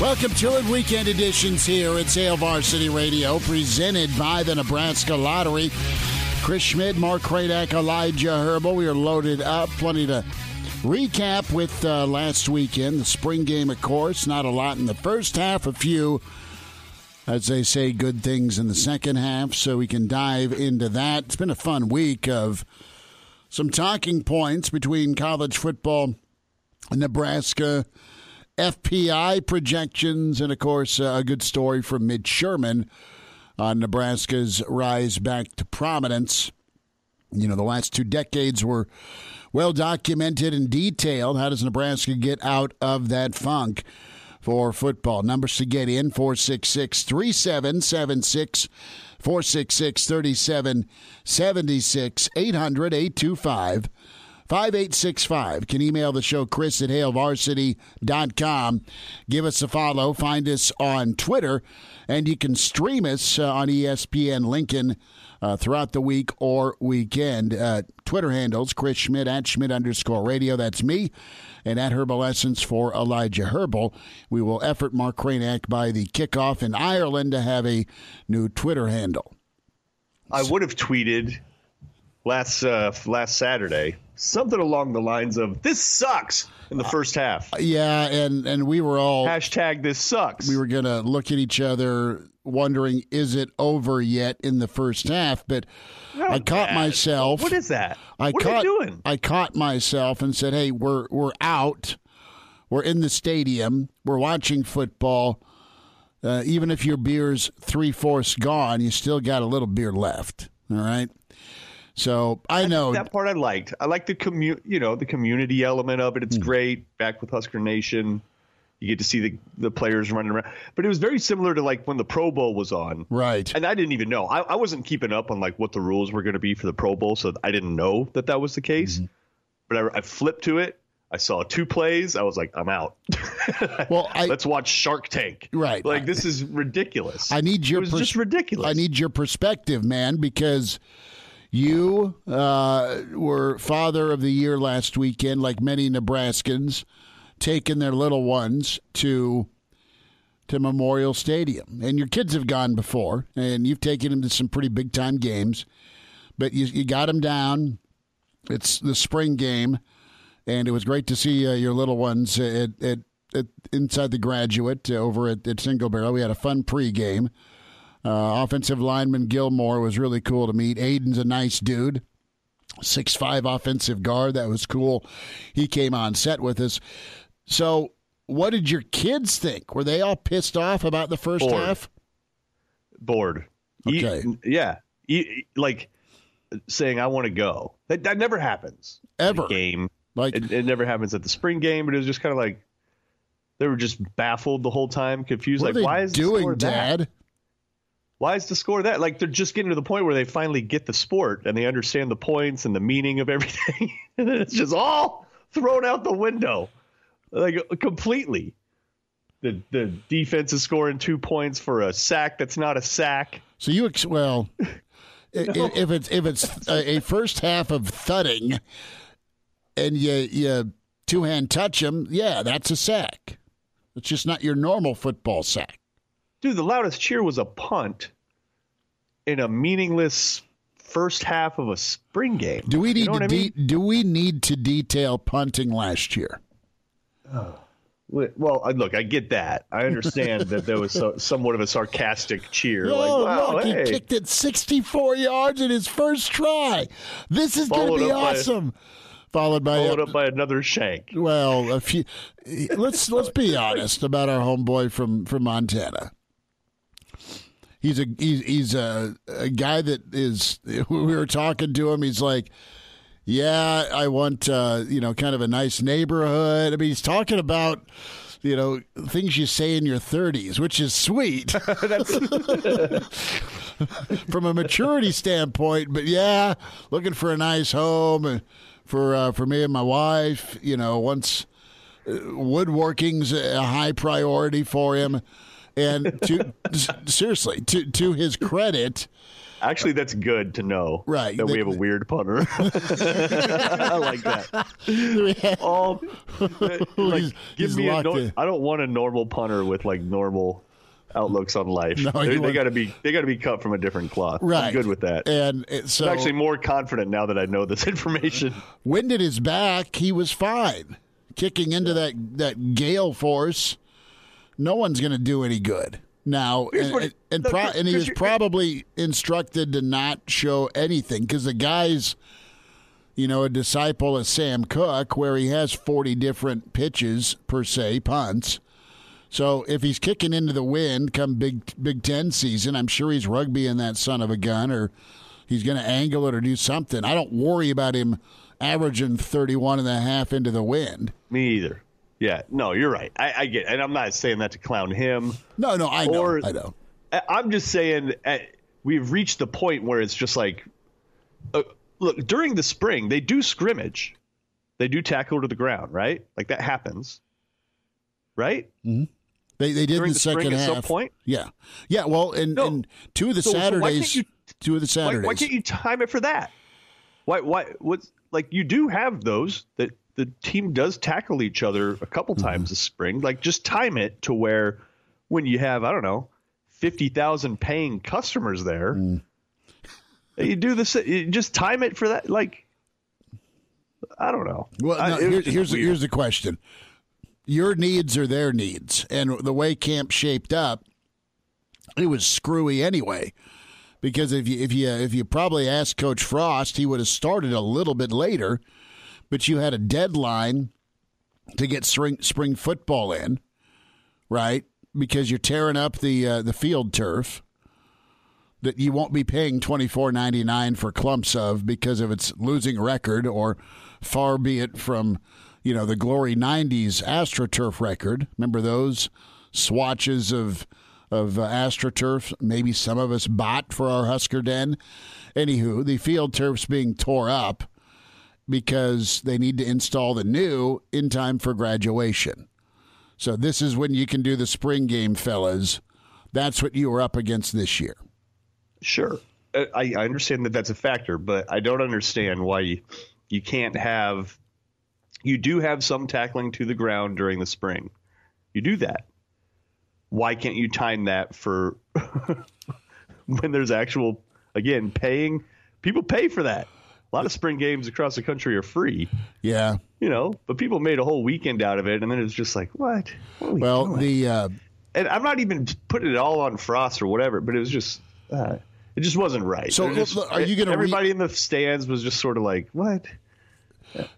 Welcome to it. Weekend editions here at Hail Varsity Radio, presented by the Nebraska Lottery. Chris Schmidt, Mark Kranak, Elijah Herbal. We are loaded up. Plenty to recap with uh, last weekend. The spring game, of course. Not a lot in the first half, a few, as they say, good things in the second half. So we can dive into that. It's been a fun week of some talking points between college football and Nebraska. FPI projections, and of course, uh, a good story from Mitch Sherman on Nebraska's rise back to prominence. You know, the last two decades were well documented and detailed. How does Nebraska get out of that funk for football? Numbers to get in 466 3776. 466 3776 800 825 5865. Can email the show, Chris at HailVarsity.com. Give us a follow. Find us on Twitter. And you can stream us uh, on ESPN Lincoln uh, throughout the week or weekend. Uh, Twitter handles, Chris Schmidt at Schmidt underscore radio. That's me. And at Herbal Essence for Elijah Herbal. We will effort Mark Kranak by the kickoff in Ireland to have a new Twitter handle. I would have tweeted last uh, last Saturday something along the lines of "This sucks" in the first half. Yeah, and and we were all hashtag This sucks. We were gonna look at each other, wondering, "Is it over yet?" In the first half, but Not I caught bad. myself. What is that? I what caught. are you doing? I caught myself and said, "Hey, we're we're out. We're in the stadium. We're watching football." Uh, even if your beer's three fourths gone, you still got a little beer left. All right. So I know that part I liked. I like the commu- you know, the community element of it. It's great. Back with Husker Nation, you get to see the the players running around. But it was very similar to like when the Pro Bowl was on. Right. And I didn't even know. I, I wasn't keeping up on like what the rules were going to be for the Pro Bowl, so I didn't know that that was the case. Mm-hmm. But I, I flipped to it. I saw two plays. I was like, I'm out. Well, I, Let's watch Shark Tank. Right. Like this is ridiculous. I need your it was pers- just ridiculous. I need your perspective, man, because you uh, were father of the year last weekend, like many Nebraskans, taking their little ones to to Memorial Stadium, and your kids have gone before, and you've taken them to some pretty big time games, but you you got them down. It's the spring game, and it was great to see uh, your little ones at, at, at inside the graduate uh, over at, at Single Barrel. We had a fun pregame. Uh, offensive lineman Gilmore was really cool to meet. Aiden's a nice dude. Six five offensive guard. That was cool. He came on set with us. So, what did your kids think? Were they all pissed off about the first Bored. half? bored. Okay. yeah. Like saying I want to go. That, that never happens. Ever. Game. Like It, it never happens at the spring game, but it was just kind of like they were just baffled the whole time, confused. like, why is doing, Dad? that? Why is the score that? Like they're just getting to the point where they finally get the sport and they understand the points and the meaning of everything, and then it's just all thrown out the window, like completely. The the defense is scoring two points for a sack that's not a sack. So you ex- well, i- if it's if it's a, a first half of thudding, and you you two hand touch him, yeah, that's a sack. It's just not your normal football sack. Dude, the loudest cheer was a punt in a meaningless first half of a spring game. Do we need you know to I mean? de- do we need to detail punting last year? Oh. Well, look, I get that. I understand that there was so, somewhat of a sarcastic cheer. Oh, like, wow, look, hey. he kicked it 64 yards in his first try. This is going to be up by- awesome. Followed by followed up by another shank. well, a few. Let's let's be honest about our homeboy from from Montana. He's a he's, he's a, a guy that is. We were talking to him. He's like, yeah, I want uh, you know kind of a nice neighborhood. I mean, he's talking about you know things you say in your 30s, which is sweet from a maturity standpoint. But yeah, looking for a nice home uh, for uh, for me and my wife. You know, once uh, woodworking's a high priority for him. And to seriously, to to his credit, Actually, that's good to know. Right. That we have a weird punter. I like that. Oh, oh, like, He's- give he's me a I don't want a normal punter with like normal outlooks on life. No, they want- got to be they got to be cut from a different cloth. right? I'm good with that. And it, so I'm actually more confident now that I know this information. wind at his back, he was fine. Kicking into that that gale force, no one's going to do any good. Now, and, what it- and, no, pro- Chris, and he was probably instructed to not show anything because the guy's, you know, a disciple of Sam Koch, where he has 40 different pitches per se, punts. So if he's kicking into the wind come Big Big Ten season, I'm sure he's rugbying that son of a gun, or he's going to angle it or do something. I don't worry about him averaging 31 and a half into the wind. Me either. Yeah, no, you're right. I, I get, and I'm not saying that to clown him. No, no, I know, Or- I know. I'm just saying uh, we've reached the point where it's just like, uh, look, during the spring they do scrimmage, they do tackle to the ground, right? Like that happens, right? They they did During in the, the second at half. some point? Yeah, yeah. Well, and, No. and two of the So- so why Saturdays, you- two of the Why, Saturdays. why can't you time it for that? Why? Why? What's like you do have those that the team does tackle each other a couple Mm-hmm. times this spring. Like just time it to where when you have I don't know fifty thousand paying customers there, Mm. you do this. You just time it for that. Like I don't know. Well, I- no, here- here's weird. here's the question: Your needs are their needs, and the way camp shaped up, it was screwy anyway. Because if you if you if you probably asked Coach Frost, he would have started a little bit later, but you had a deadline to get spring spring football in, right? Because you're tearing up the uh, the field turf that you won't be paying twenty four ninety nine for clumps of because of its losing record, or far be it from you know the glory '90s AstroTurf record. Remember those swatches of of uh, AstroTurf? Maybe some of us bought for our Husker Den. Anywho, the field turf's being tore up because they need to install the new in time for graduation. So this is when you can do the spring game, fellas. That's what you were up against this year. Sure. Uh, I, I understand that that's a factor, but I don't understand why you, you can't have. You do have some tackling to the ground during the spring. You do that. Why can't you time that for when there's actual, again, paying? People pay for that. A lot of spring games across the country are free, Yeah. you know, but people made a whole weekend out of it, and then it's just like, what? What we Well, doing? the uh, and I'm not even putting it all on Frost or whatever, but it was just uh, it just wasn't right. So, just- are you gonna re- Everybody in the stands was just sort of like, "What?"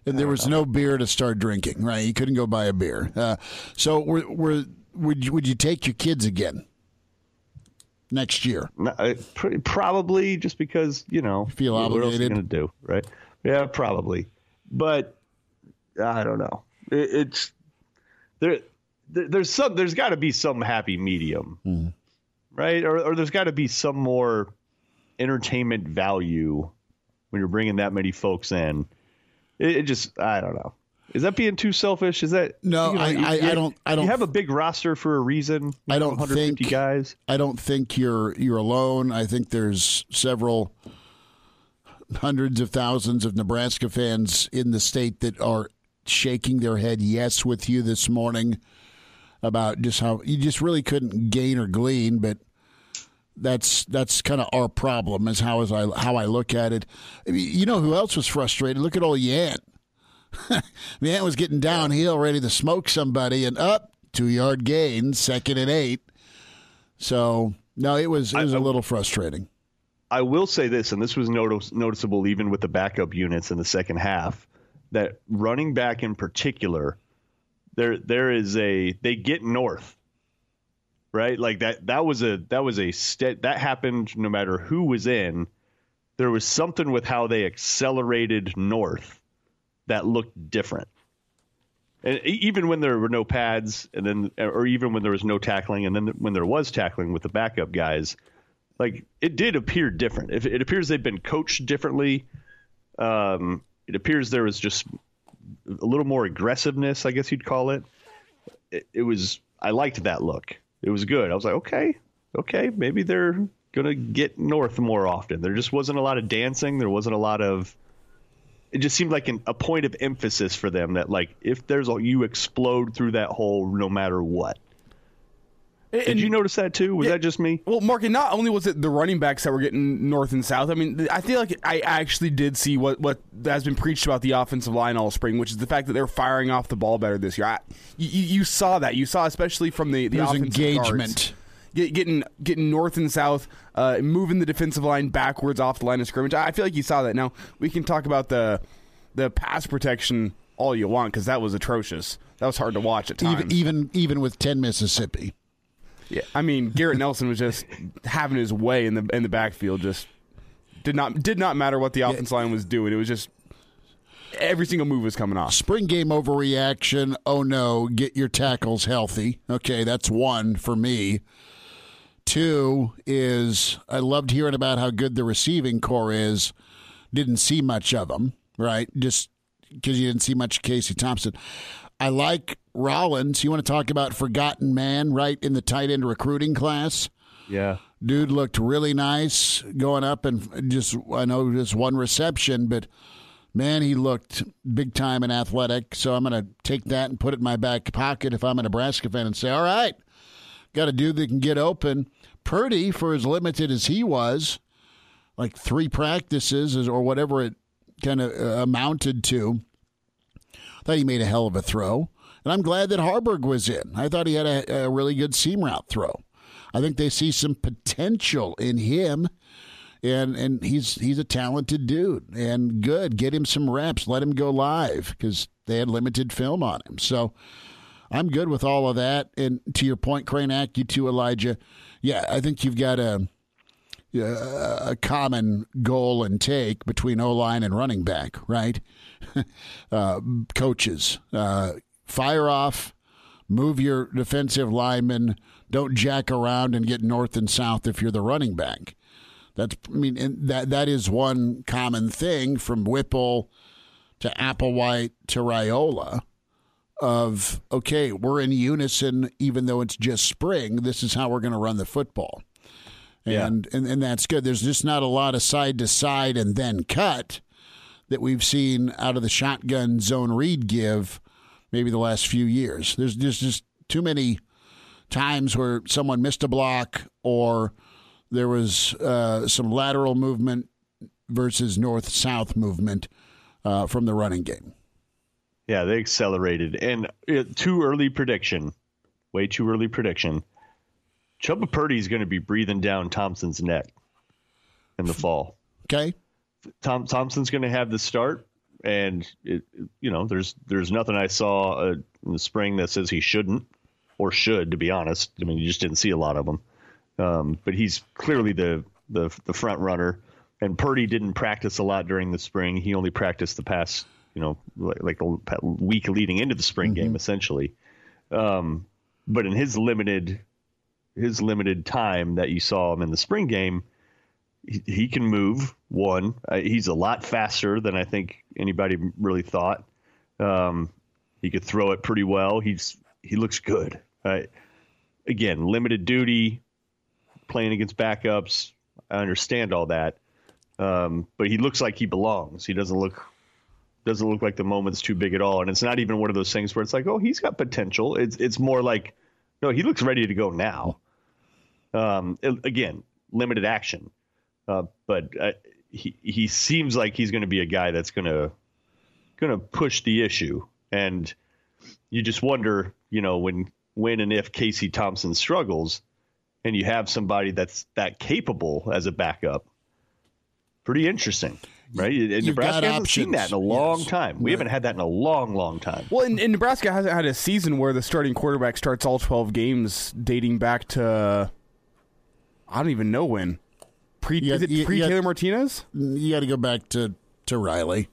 and there was no beer to start drinking. Right? You couldn't go buy a beer. Uh, so, were, were, would you, would you take your kids again next year? No, probably just because you know Feel what else are you obligated? going to do, right? Yeah, probably. But I don't know. It, it's there, there. There's some. There's got to be some happy medium, Hmm. right? Or, or there's got to be some more entertainment value when you're bringing that many folks in. It, it just. I don't know. Is that being too selfish? Is that No, I- you- I- you- I don't- I don't- You have a big roster for a reason. I don't 150 think- guys. I don't think you're you're alone. I think there's several hundreds of thousands of Nebraska fans in the state that are shaking their head yes with you this morning about just how you just really couldn't gain or glean, but that's that's kind of our problem is how is I how I look at it. I you know who else was frustrated? Look at old Yan. Man was getting downhill, ready to smoke somebody, and up two yard gain, second and eight. So no, it was it was I- a little frustrating. I will say this, and this was notice, noticeable even with the backup units in the second half, that running back in particular, there there is a they get north, right? Like that that was a that was a st- that happened no matter who was in. There was something with how they accelerated north that looked different. And even when there were no pads, and then, or even when there was no tackling, and then when there was tackling with the backup guys, like it did appear different. If it appears they've been coached differently, um, it appears there was just a little more aggressiveness, I guess you'd call it. it. It was I liked that look. It was good. I was like, okay, okay, maybe they're gonna get north more often. There just wasn't a lot of dancing. There wasn't a lot of. It just seemed like an, a point of emphasis for them that like if there's a you explode through that hole no matter what. Did And- you notice that too? Was Yeah. that just me? Well, Mark, and not only was it the running backs that were getting north and south. I mean, I feel like I actually did see what what has been preached about the offensive line all spring, which is the fact that they're firing off the ball better this year. I, you, you saw that. You saw especially from the the There's offensive engagement. guards. Get, getting getting north and south, uh, moving the defensive line backwards off the line of scrimmage. I feel like you saw that. Now we can talk about the the pass protection all you want because that was atrocious. That was hard to watch at times. Even even even with ten Mississippi. Yeah, I mean Garrett Nelson was just having his way in the in the backfield. Just did not did not matter what the offense line was doing. It was just every single move was coming off. Spring game overreaction. Oh no, get your tackles healthy. Okay, that's one for me. Two is I loved hearing about how good the receiving corps is. Didn't see much of them, right? Just because you didn't see much Casey Thompson. I like Rollins. You want to talk about forgotten man, right? In the tight end recruiting class. Yeah. Dude looked really nice going up and just I know just one reception, but man, he looked big time and athletic. So I'm going to take that and put it in my back pocket if I'm a Nebraska fan and say, all right, got a dude that can get open. Purdy, for as limited as he was, like three practices or whatever it kind of uh, amounted to, I thought he made a hell of a throw. And I'm glad that Haarberg was in. I thought he had a, a really good seam route throw. I think they see some potential in him, and and he's he's a talented dude and good. Get him some reps. Let him go live because they had limited film on him. So I'm good with all of that. And to your point, Kranak, you too, Elijah. Yeah, I think you've got a a common goal and take between O line and running back, right? uh, coaches, uh, fire off, move your defensive linemen. Don't jack around and get north and south if you're the running back. That's, I mean, that that is one common thing from Whipple to Applewhite to Raiola. Of okay, we're in unison, even though it's just spring. This is how we're going to run the football and, and and that's good. There's just not a lot of side to side and then cut that we've seen out of the shotgun zone read give maybe the last few years. There's just just too many times where someone missed a block or there was uh, some lateral movement versus north south movement uh, from the running game. Yeah, they accelerated. And uh, too early prediction, way too early prediction. Chubba Purdy's going to be breathing down Thompson's neck in the fall. Okay, Tom Thompson's going to have the start, and it, you know, there's there's nothing I saw uh, in the spring that says he shouldn't or should. To be honest, I mean, you just didn't see a lot of them. Um, but he's clearly the, the the front runner. And Purdy didn't practice a lot during the spring. He only practiced the past, you know, like, like the week leading into the spring game, essentially. Um, but in his limited his limited time that you saw him in the spring game, he, he can move. One, uh, he's a lot faster than I think anybody really thought. Um, he could throw it pretty well. He's he looks good. Uh, again, limited duty, playing against backups. I understand all that, um, but he looks like he belongs. He doesn't look doesn't look like the moment's too big at all. And it's not even one of those things where it's like, oh, he's got potential. It's it's more like, no, he looks ready to go now. Um, again, limited action, uh, but uh, he he seems like he's going to be a guy that's going to going to push the issue. And you just wonder, you know, when when and if Casey Thompson struggles, and you have somebody that's that capable as a backup, pretty interesting, right? And You've Nebraska got hasn't seen that in a long yes. time. We haven't had that in a long, long time. Well, and, and Nebraska hasn't had a season where the starting quarterback starts all 12 games dating back to, I don't even know when. Pre, You is got- it you- pre you got- Taylor Martinez? You got to go back to to Riley,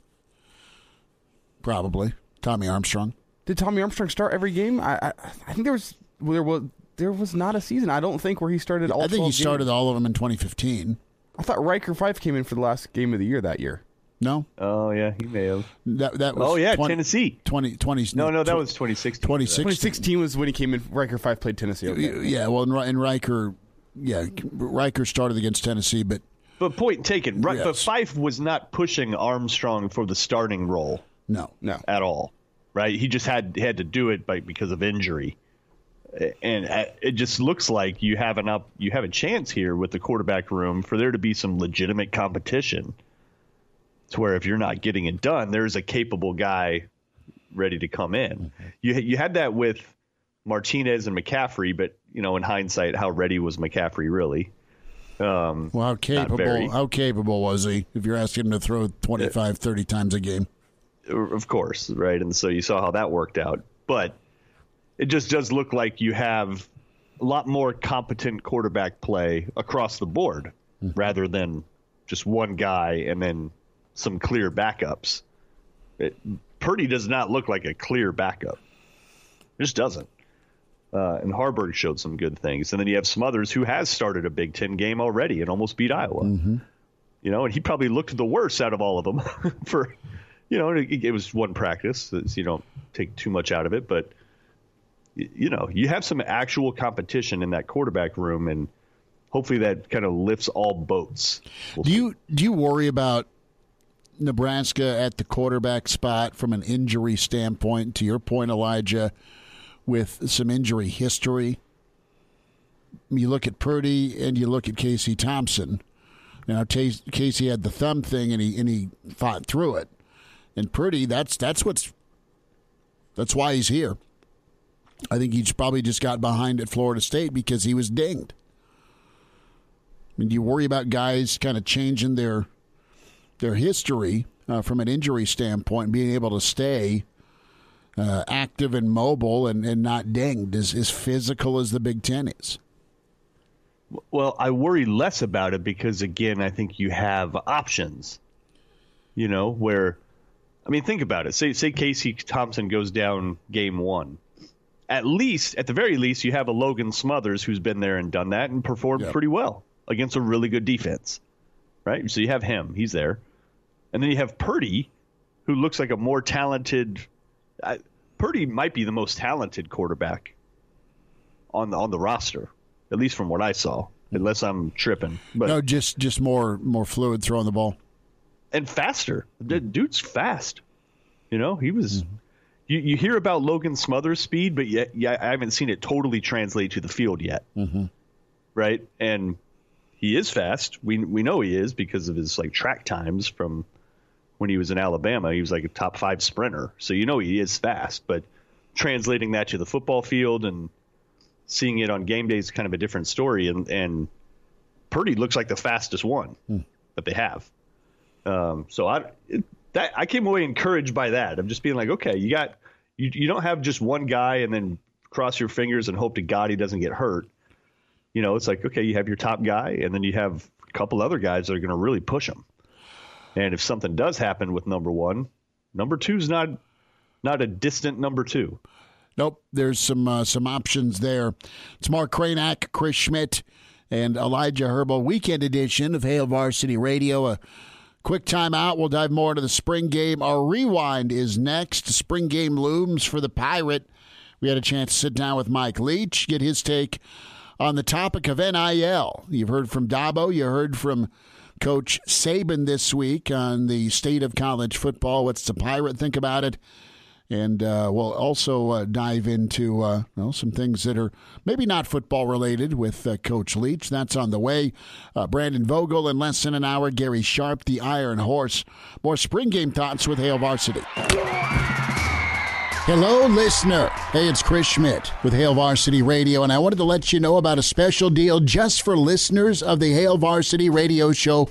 probably Tommy Armstrong. Did Tommy Armstrong start every game? I I, I think there was well, there was there was not a season. I don't think where he started all. I think he started games. all of them in 2015. I thought Ryker Fyfe came in for the last game of the year that year. No, Oh yeah, he may have. that that was Oh yeah, 20, Tennessee. 20, 20 No, no, that was 2016. 2016. 2016 was when he came in. Ryker Fyfe played Tennessee. Okay. Yeah, well, and, Ri- and Ryker, yeah, Ryker started against Tennessee, but But point taken. Right, But Fyfe was not pushing Armstrong for the starting role no, No. at all. Right? He just had had to do it by because of injury. And it just looks like you have an up you have a chance here with the quarterback room for there to be some legitimate competition. To where if you're not getting it done, there's a capable guy ready to come in. You you had that with Martinez and McCaffrey, but you know, in hindsight, how ready was McCaffrey really? Um, Well, how capable? How capable was he? If you're asking him to throw 25, 30 times a game, of course, right? And so you saw how that worked out. But it just does look like you have a lot more competent quarterback play across the board rather than just one guy and then some clear backups. It, Purdy does not look like a clear backup. It just doesn't. Uh, and Haarberg showed some good things. And then you have Smothers, who has started a Big Ten game already and almost beat Iowa. You know, and he probably looked the worst out of all of them for, you know, it, it was one practice, so you don't take too much out of it. But, you know, you have some actual competition in that quarterback room, and hopefully that kind of lifts all boats. We'll do you do you worry about Nebraska at the quarterback spot from an injury standpoint? To your point, Elijah, with some injury history, you look at Purdy and you look at Casey Thompson. Now, Casey had the thumb thing, and he and he fought through it. And Purdy, that's that's what's that's why he's here. I think he's probably just got behind at Florida State because he was dinged. I mean, do you worry about guys kind of changing their their history uh, from an injury standpoint, being able to stay uh, active and mobile and, and not dinged, as, as physical as the Big Ten is? Well, I worry less about it because again, I think you have options. You know, where I mean, think about it. Say say Casey Thompson goes down game 1. At least, at the very least, you have a Logan Smothers who's been there and done that and performed Yep. pretty well against a really good defense. Right? So you have him, he's there. And then you have Purdy who looks like a more talented I, Purdy might be the most talented quarterback on the on the roster, at least from what I saw, unless I'm tripping. But No, just just more more fluid throwing the ball. and faster. The dude's fast. You know, he was. Mm-hmm. You, you hear about Logan Smothers' speed, but yet yeah, I haven't seen it totally translate to the field yet. Mm-hmm. Right, and he is fast. We we know he is because of his like track times from when he was in Alabama. He was like a top five sprinter, so you know he is fast. But translating that to the football field and seeing it on game day is kind of a different story. And and Purdy looks like the fastest one that they have. Um, so I it, that I came away encouraged by that. I'm just being like, okay, you got you you don't have just one guy and then cross your fingers and hope to God he doesn't get hurt. You know, it's like okay, you have your top guy and then you have a couple other guys that are going to really push him. And if something does happen with number one, number two's not not a distant number two. Nope, there's some uh, some options there. It's Mark Kranak, Chris Schmidt, and Elijah Herbal. Weekend edition of Hail Varsity Radio. Quick timeout. We'll dive more into the spring game. Our rewind is next. Spring game looms for the Pirate. We had a chance to sit down with Mike Leach, get his take on the topic of NIL. You've heard from Dabo. You heard from Coach Saban this week on the state of college football. What's the Pirate think about it? And uh, we'll also uh, dive into uh, some things that are maybe not football related with uh, Coach Leach. That's on the way. Uh, Brandon Vogel in less than an hour. Gary Sharp, the Iron Horse. More spring game thoughts with Hail Varsity. Hello, listener. Hey, it's Chris Schmidt with Hail Varsity Radio, and I wanted to let you know about a special deal just for listeners of the Hail Varsity Radio Show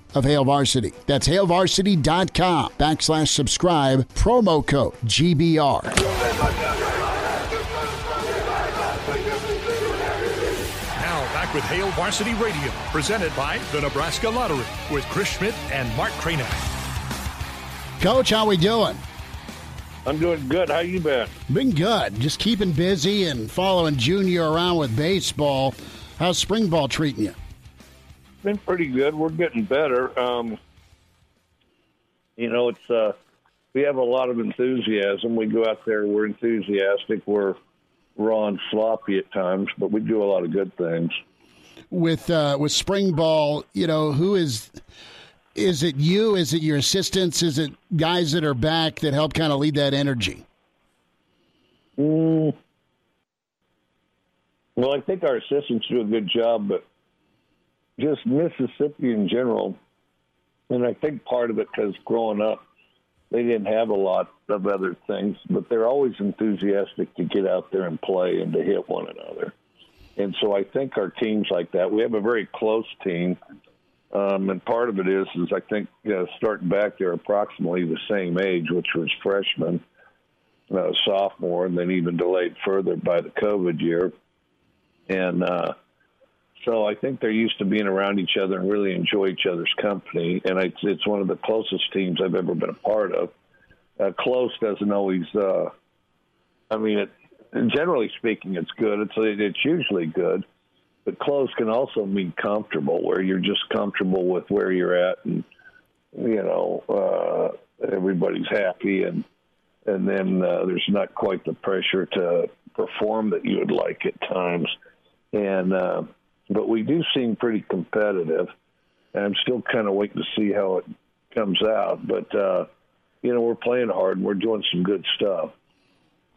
of Hail Varsity. That's hailvarsity.com backslash subscribe, promo code GBR. Now back with Hail Varsity Radio, presented by the Nebraska Lottery with Chris Schmidt and Mark Kranak. Coach, how we doing? I'm doing good. How you been? Been good. Just keeping busy and following Junior around with baseball. How's spring ball treating you? Been pretty good. We're getting better. Um, you know, it's uh, we have a lot of enthusiasm. We go out there. We're enthusiastic. We're raw and sloppy at times, but we do a lot of good things. With uh, with spring ball, you know, who is is it you? Is it your assistants? Is it guys that are back that help kind of lead that energy? Mm. Well, I think our assistants do a good job, but just Mississippi in general, and I think part of it because growing up, they didn't have a lot of other things, but they're always enthusiastic to get out there and play and to hit one another. And so I think our teams like that, we have a very close team. Um, and part of it is, is I think you know, starting back, they're approximately the same age, which was freshman, uh, sophomore, and then even delayed further by the COVID year. And uh, so I think they're used to being around each other and really enjoy each other's company. And it's, it's one of the closest teams I've ever been a part of. Uh, close doesn't always. Uh, I mean, it, generally speaking, it's good. It's it's usually good, but close can also mean comfortable, where you're just comfortable with where you're at, and you know uh, everybody's happy, and and then uh, there's not quite the pressure to perform that you would like at times, and. Uh, but we do seem pretty competitive, and I'm still kind of waiting to see how it comes out. But uh, you know, we're playing hard and we're doing some good stuff.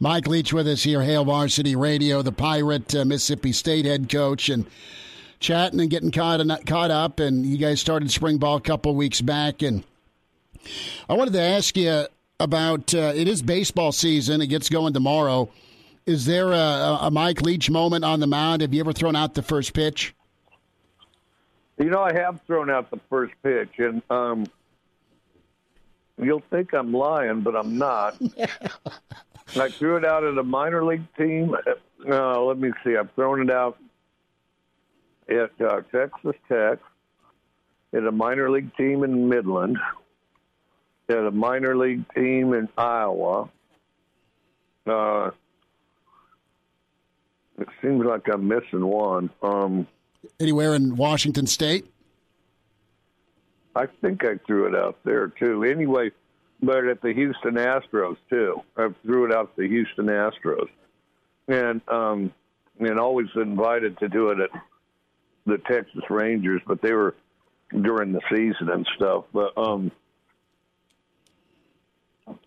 Mike Leach with us here, Hail Varsity Radio, the Pirate uh, Mississippi State head coach, and chatting and getting caught caught up. And you guys started spring ball a couple weeks back, and I wanted to ask you about uh, it is baseball season. It gets going tomorrow. Is there a, a Mike Leach moment on the mound? Have you ever thrown out the first pitch? You know, I have thrown out the first pitch, and um, you'll think I'm lying, but I'm not. I threw it out at a minor league team. Uh, let me see. I've thrown it out at uh, Texas Tech, at a minor league team in Midland, at a minor league team in Iowa. Uh, it seems like I'm missing one. Um, Anywhere in Washington State? I think I threw it out there too. Anyway, but at the Houston Astros too. I threw it out at the Houston Astros, and um, and always invited to do it at the Texas Rangers, but they were during the season and stuff. But um,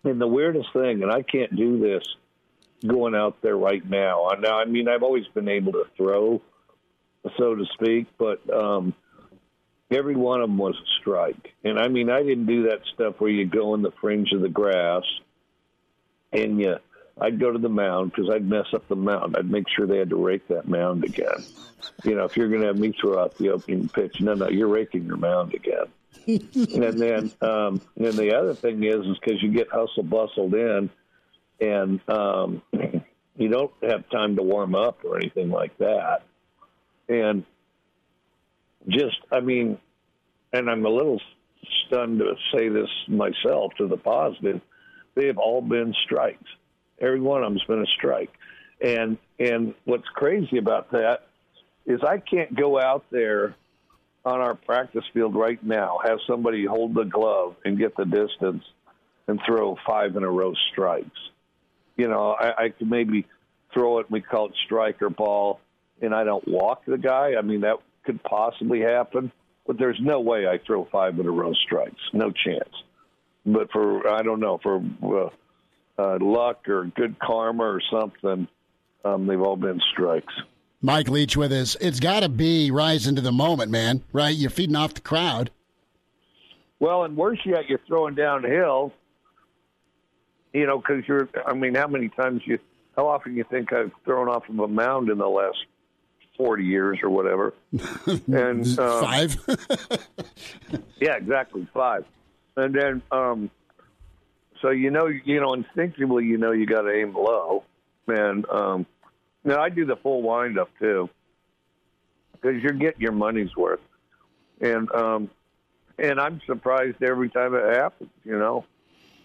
and the weirdest thing, and I can't do this going out there right now. Now, I mean, I've always been able to throw, so to speak, but um, every one of them was a strike. And I mean, I didn't do that stuff where you go in the fringe of the grass and you. I'd go to the mound because I'd mess up the mound. I'd make sure they had to rake that mound again. You know, if you're going to have me throw out the opening pitch, no, no, you're raking your mound again. and then, um, and then the other thing is, is because you get hustle bustled in, and um, you don't have time to warm up or anything like that. And just, I mean, and I'm a little stunned to say this myself to the positive. They have all been strikes. Every one of them's been a strike. And and what's crazy about that is I can't go out there on our practice field right now, have somebody hold the glove and get the distance and throw five in a row strikes. You know, I, I could maybe throw it, we call it striker ball, and I don't walk the guy. I mean, that could possibly happen, but there's no way I throw five in a row strikes. No chance. But for, I don't know, for uh, uh, luck or good karma or something, um, they've all been strikes. Mike Leach with us. It's got to be rising to the moment, man. Right? You're feeding off the crowd. Well, and worse yet, you're throwing downhill. You know, because you're. I mean, how many times you? How often you think I've thrown off of a mound in the last forty years or whatever? And uh, five. yeah, exactly five. And then, um, so you know, you know, instinctively, you know, you got to aim low, and um, now I do the full wind up too, because you're getting your money's worth, and um, and I'm surprised every time it happens. You know.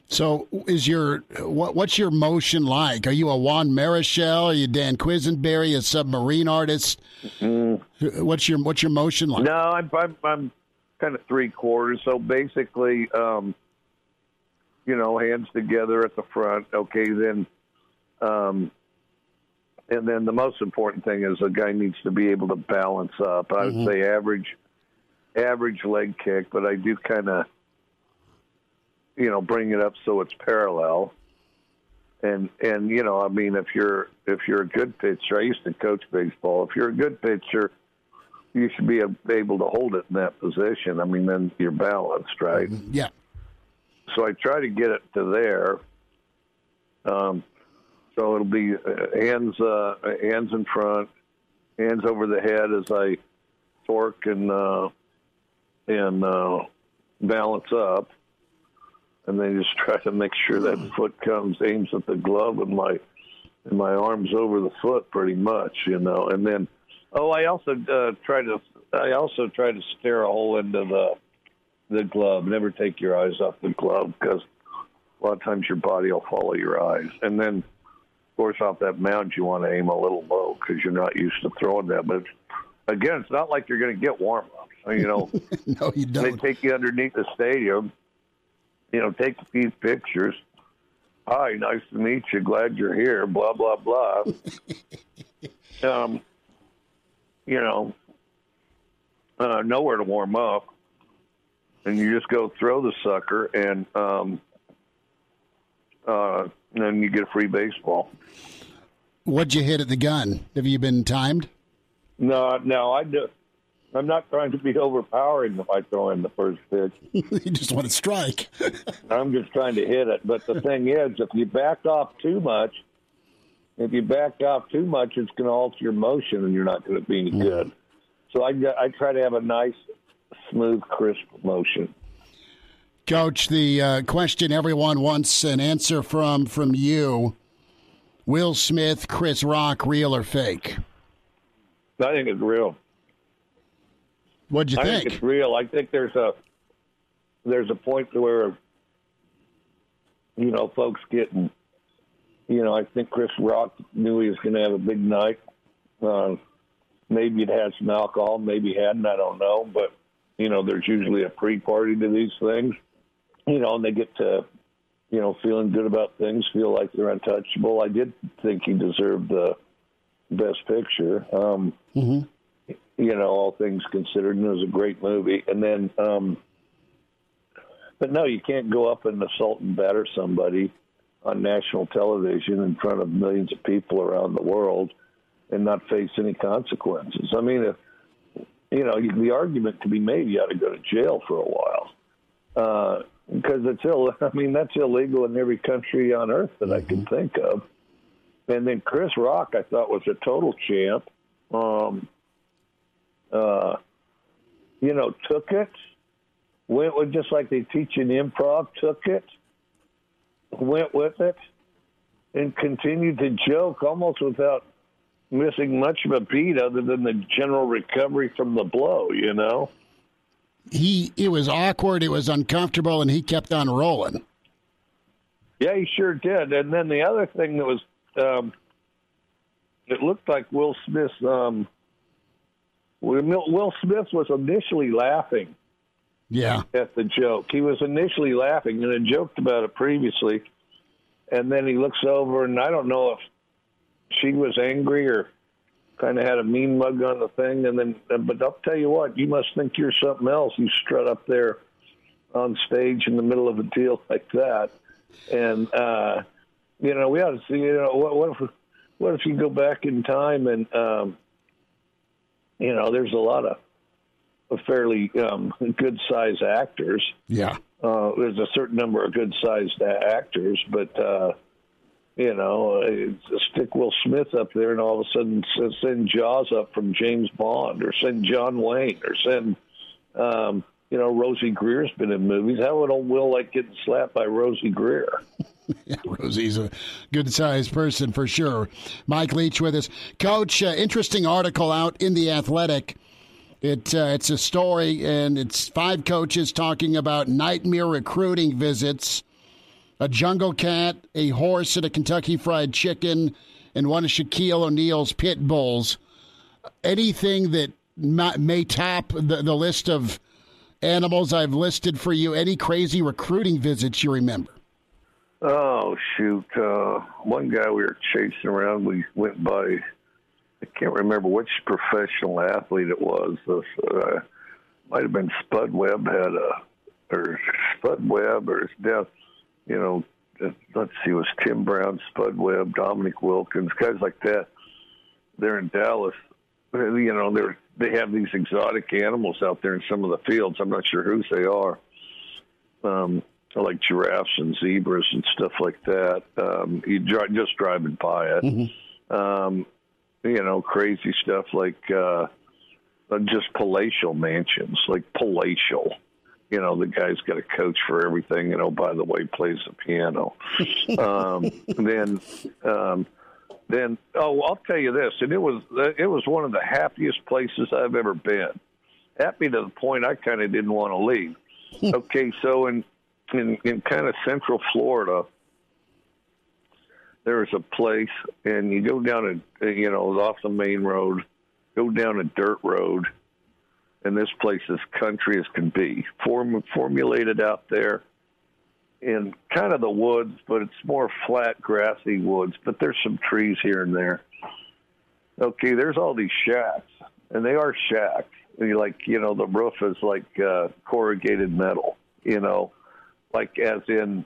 So, is your what, what's your motion like? Are you a Juan Marichal? Are you Dan Quisenberry, a submarine artist? Mm-hmm. What's your what's your motion like? No, I'm I'm, I'm kind of three quarters. So basically, um, you know, hands together at the front. Okay, then, um, and then the most important thing is a guy needs to be able to balance up. I would Mhm. say average, average leg kick, but I do kind of, you know, bring it up so it's parallel. And and you know, I mean, if you're if you're a good pitcher, I used to coach baseball. If you're a good pitcher, you should be able to hold it in that position. I mean, then you're balanced, right? Yeah. So I try to get it to there. Um, so it'll be uh, hands uh, hands in front, hands over the head as I torque and uh, and uh, balance up, and then just try to make sure that foot comes aims at the glove and my and my arms over the foot pretty much, you know. And then oh, I also uh, try to I also try to stare a hole into the the glove. Never take your eyes off the glove because a lot of times your body will follow your eyes. And then, of course, off that mound, you want to aim a little low because you're not used to throwing that. But again, it's not like you're going to get warm ups. You know, no, you don't. They take you underneath the stadium. You know, take a few pictures. Hi, nice to meet you. Glad you're here. Blah blah blah. um, you know, uh, nowhere to warm up, and you just go throw the sucker, and um, uh, then you get a free baseball. What'd you hit at the gun? Have you been timed? No, no, I do. I'm not trying to be overpowering if I throw in the first pitch. you just want to strike. I'm just trying to hit it. But the thing is, if you back off too much, if you back off too much, it's going to alter your motion, and you're not going to be any good. So I, I try to have a nice, smooth, crisp motion. Coach, the uh, question everyone wants an answer from from you: Will Smith, Chris Rock, real or fake? I think it's real. What'd you I think? think it's real. I think there's a there's a point where you know folks getting you know I think Chris Rock knew he was going to have a big night. Uh, maybe it had some alcohol, maybe it hadn't. I don't know, but you know there's usually a pre-party to these things. You know, and they get to you know feeling good about things, feel like they're untouchable. I did think he deserved the best picture. Um, Mhm. You know, all things considered, and it was a great movie. And then, um, but no, you can't go up and assault and batter somebody on national television in front of millions of people around the world and not face any consequences. I mean, if you know, the argument could be made you ought to go to jail for a while uh, because it's ill. I mean, that's illegal in every country on earth that I can think of. And then Chris Rock, I thought was a total champ. Um, uh, you know, took it, went with just like they teach in improv, took it, went with it, and continued to joke almost without missing much of a beat other than the general recovery from the blow, you know? He it was awkward, it was uncomfortable, and he kept on rolling. Yeah, he sure did. And then the other thing that was um, it looked like Will Smith. Um, Will Smith was initially laughing yeah. at the joke. He was initially laughing and had joked about it previously, and then he looks over, and I don't know if she was angry or kind of had a mean mug on the thing, and then. But I'll tell you what, you must think you're something else. You strut up there on stage in the middle of a deal like that, and uh, you know we ought to see. You know what, what if what if you go back in time and um, you know there's a lot of fairly um, good sized actors. Yeah. Uh, there's a certain number of good sized actors, but uh, you know, uh, stick Will Smith up there, and all of a sudden send Jaws up from James Bond, or send John Wayne, or send um, you know Rosey Grier's been in movies. How would old Will like getting slapped by Rosey Grier? yeah, Rosey's a good sized person for sure. Mike Leach with us, Coach. Uh, interesting article out in the Athletic it uh, it's a story, and it's five coaches talking about nightmare recruiting visits, a jungle cat, a horse at a Kentucky Fried Chicken, and one of Shaquille O'Neal's pit bulls. Anything that may top the, the list of animals I've listed for you? Any crazy recruiting visits you remember? Oh shoot! Uh, one guy we were chasing around, we went by I can't remember which professional athlete it was. Uh, might have been Spud Webb had a, or Spud Webb or his death. You know, let's see, it was Tim Brown, Spud Webb, Dominique Wilkins, guys like that. They're in Dallas. You know, they're they have these exotic animals out there in some of the fields. I'm not sure whose they are. Um, like giraffes and zebras and stuff like that. Um, you dri- just driving by it. Mm-hmm. Um, you know, crazy stuff like uh, just palatial mansions, like palatial. You know, the guy's got a coach for everything. And oh, by the way, plays the piano. um, and then, um, then, oh, I'll tell you this, and it was it was one of the happiest places I've ever been. Happy to the point I kind of didn't want to leave. okay, so in in in kind of Central Florida, there's a place, and you go down a, you know, off the main road, go down a dirt road, and this place is country as can be, Form, formulated out there in kind of the woods, but it's more flat, grassy woods. But there's some trees here and there. Okay, there's all these shacks, and they are shacks. And like you know, the roof is like uh, corrugated metal. You know, like as in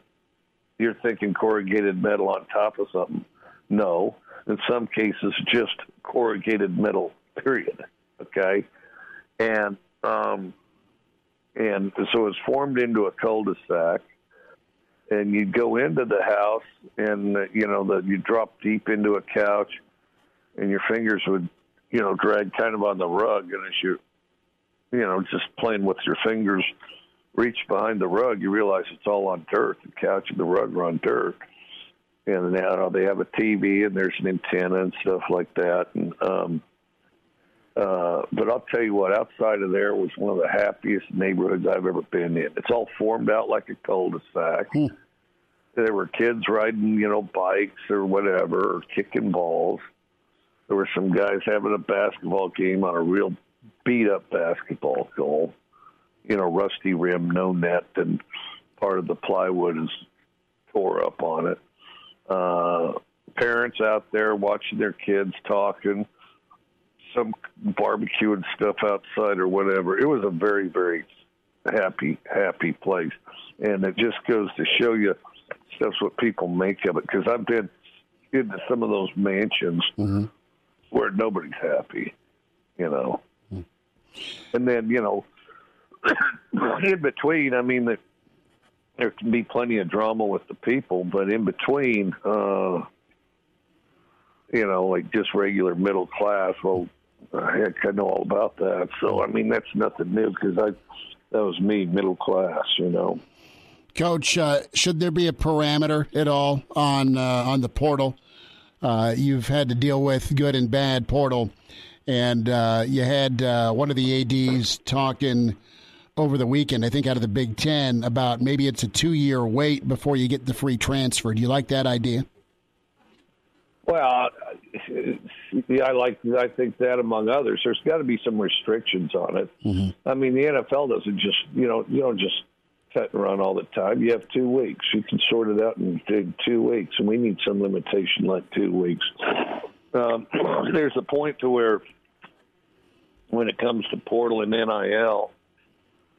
you're thinking corrugated metal on top of something. No, in some cases, just corrugated metal. Period. Okay, and um, and so it's formed into a cul-de-sac, and you'd go into the house, and you know that you drop deep into a couch, and your fingers would, you know, drag kind of on the rug, and as you, you know, just playing with your fingers reach behind the rug, you realize it's all on dirt. The couch and the rug are on dirt. And now they have a TV and there's an antenna and stuff like that. And um, uh, but I'll tell you what, outside of there was one of the happiest neighborhoods I've ever been in. It's all formed out like a cul-de-sac. Hmm. There were kids riding, you know, bikes or whatever, or kicking balls. There were some guys having a basketball game on a real beat up basketball goal you know, rusty rim, no net, and part of the plywood is tore up on it. Uh, parents out there watching their kids talking, some barbecue and stuff outside or whatever. It was a very, very happy, happy place. And it just goes to show you that's what people make of it. Because I've been into some of those mansions mm-hmm. where nobody's happy, you know. Mm-hmm. And then, you know, in between, I mean, the, there can be plenty of drama with the people, but in between, uh, you know, like just regular middle class. Well, heck, I know all about that. So I mean, that's nothing new because I that was me, middle class. You know. Coach, uh, should there be a parameter at all on uh, on the portal? Uh, you've had to deal with good and bad portal, and uh, you had uh, one of the ads talking over the weekend, I think out of the Big Ten, about maybe it's a two year wait before you get the free transfer. Do you like that idea? Well, yeah, I like I think that among others. There's got to be some restrictions on it. Mm-hmm. I mean, the NFL doesn't just you know you don't just cut and run all the time. You have two weeks. You can sort it out in in two weeks, and we need some limitation like two weeks. Um, there's a point to where when it comes to portal and NIL,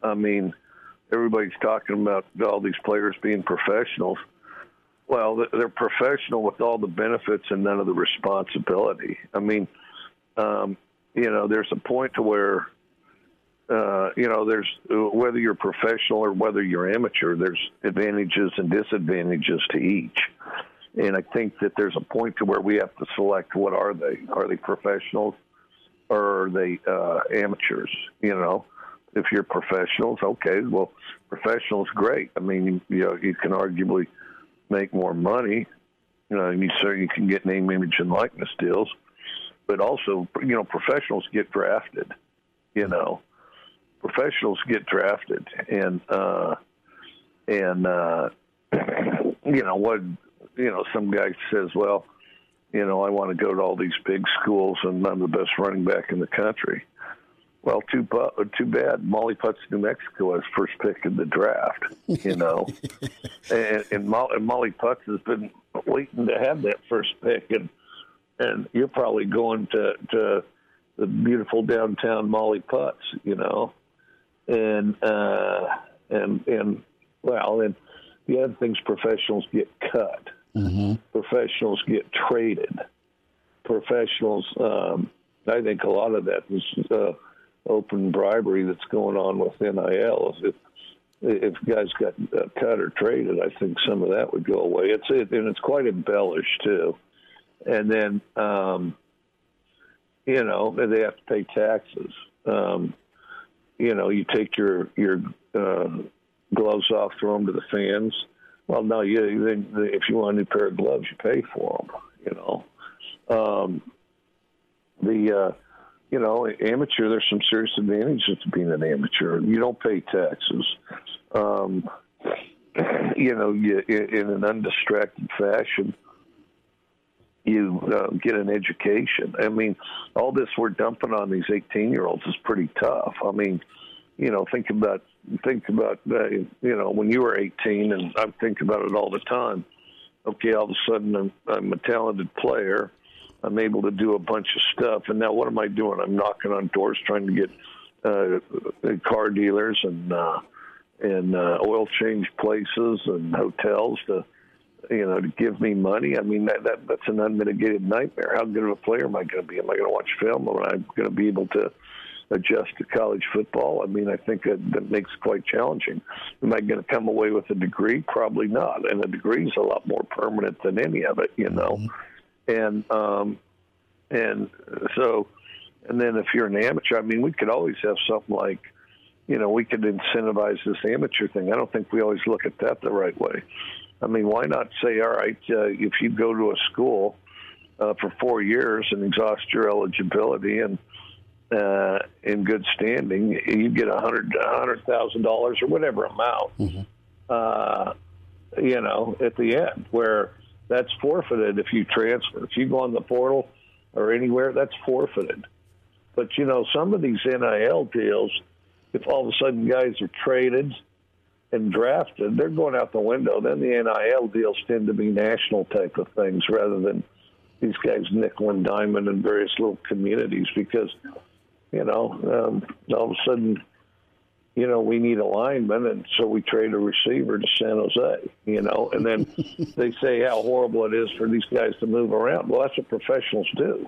I mean, everybody's talking about all these players being professionals. Well, they're professional with all the benefits and none of the responsibility. I mean, um, you know, there's a point to where, uh, you know, there's whether you're professional or whether you're amateur, there's advantages and disadvantages to each. And I think that there's a point to where we have to select what are they? Are they professionals or are they uh, amateurs? You know, if you're professionals, okay, well, professionals, great. I mean, you know, you can arguably make more money. You know, you certainly can get name, image, and likeness deals. But also, you know, professionals get drafted. You know, professionals get drafted, and uh, and uh, you know what? You know, some guy says, "Well, you know, I want to go to all these big schools, and I'm the best running back in the country." Well, too bu- too bad. Molly Putz, New Mexico, has first pick in the draft. You know, and, and, Mo- and Molly Putz has been waiting to have that first pick, and and you're probably going to to the beautiful downtown Molly Putz. You know, and uh, and and well, and the other things professionals get cut. Mm-hmm. Professionals get traded. Professionals. Um, I think a lot of that is uh, open bribery that's going on with NIL. If if guys got cut or traded, I think some of that would go away. It's it, and it's quite embellished too. And then um, you know they have to pay taxes. Um, you know, you take your your uh, gloves off, throw them to the fans. Well, no, you then if you want a new pair of gloves, you pay for them. You know, um, the uh, you know, amateur, there's some serious advantages to being an amateur. You don't pay taxes. Um, you know, you, in an undistracted fashion, you uh, get an education. I mean, all this we're dumping on these 18 year olds is pretty tough. I mean, you know, think about think about uh, you know when you were 18, and I think about it all the time. Okay, all of a sudden I'm, I'm a talented player. I'm able to do a bunch of stuff. And now what am I doing? I'm knocking on doors trying to get uh, car dealers and uh, and uh, oil change places and hotels to you know to give me money. I mean that, that that's an unmitigated nightmare. How good of a player am I going to be? Am I going to watch film? Am I going to be able to adjust to college football? I mean, I think that, that makes it quite challenging. Am I going to come away with a degree? Probably not. And a degree is a lot more permanent than any of it, you know. Mm-hmm and um, and so, and then if you're an amateur, I mean, we could always have something like, you know, we could incentivize this amateur thing. I don't think we always look at that the right way. I mean, why not say, all right, uh, if you go to a school uh, for four years and exhaust your eligibility and uh, in good standing, you get a hundred a hundred thousand dollars or whatever amount. Mm-hmm. Uh, you know, at the end where that's forfeited if you transfer. If you go on the portal or anywhere, that's forfeited. But you know, some of these NIL deals, if all of a sudden guys are traded and drafted, they're going out the window. Then the NIL deals tend to be national type of things rather than these guys nickel and diamond in various little communities because, you know, um, all of a sudden you know, we need a lineman, and so we trade a receiver to San Jose, you know, and then they say how horrible it is for these guys to move around. Well, that's what professionals do.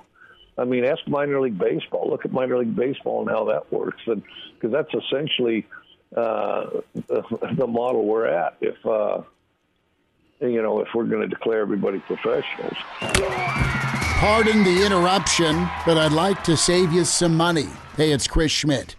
I mean, ask minor league baseball. Look at minor league baseball and how that works, and because that's essentially uh, the model we're at. If uh, you know, if we're going to declare everybody professionals. Pardon the interruption, but I'd like to save you some money. Hey, it's Chris Schmidt.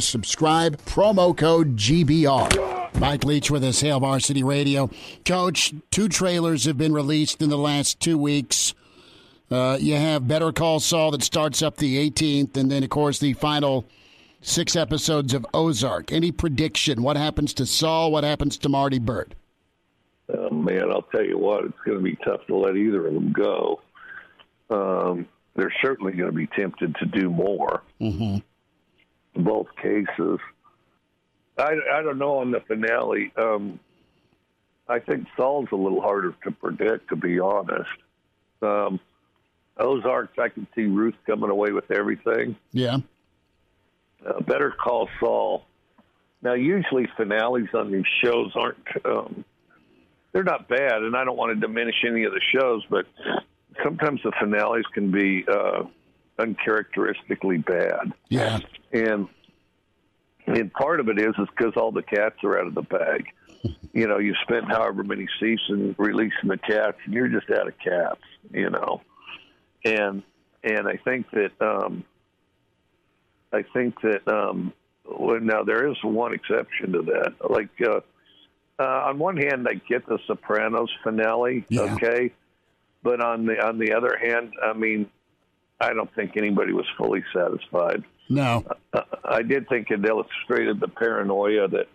subscribe, promo code GBR. Mike Leach with us, Hail Varsity Radio. Coach, two trailers have been released in the last two weeks. Uh, you have Better Call Saul that starts up the 18th, and then, of course, the final six episodes of Ozark. Any prediction? What happens to Saul? What happens to Marty Byrde? Uh, man, I'll tell you what, it's going to be tough to let either of them go. Um, they're certainly going to be tempted to do more. Mm-hmm. Both cases. I, I don't know on the finale. Um, I think Saul's a little harder to predict, to be honest. Um, Ozarks, I can see Ruth coming away with everything. Yeah. Uh, Better Call Saul. Now, usually finales on these shows aren't. Um, they're not bad, and I don't want to diminish any of the shows, but sometimes the finales can be uh, uncharacteristically bad. Yeah. And and part of it is is because all the cats are out of the bag. you know, you spent however many seasons releasing the cats, and you're just out of cats. You know, and and I think that um, I think that um, well, now there is one exception to that. Like uh, uh, on one hand, I get the Sopranos finale, Yeah. okay, but on the on the other hand, I mean, I don't think anybody was fully satisfied. No. Uh, I did think it illustrated the paranoia that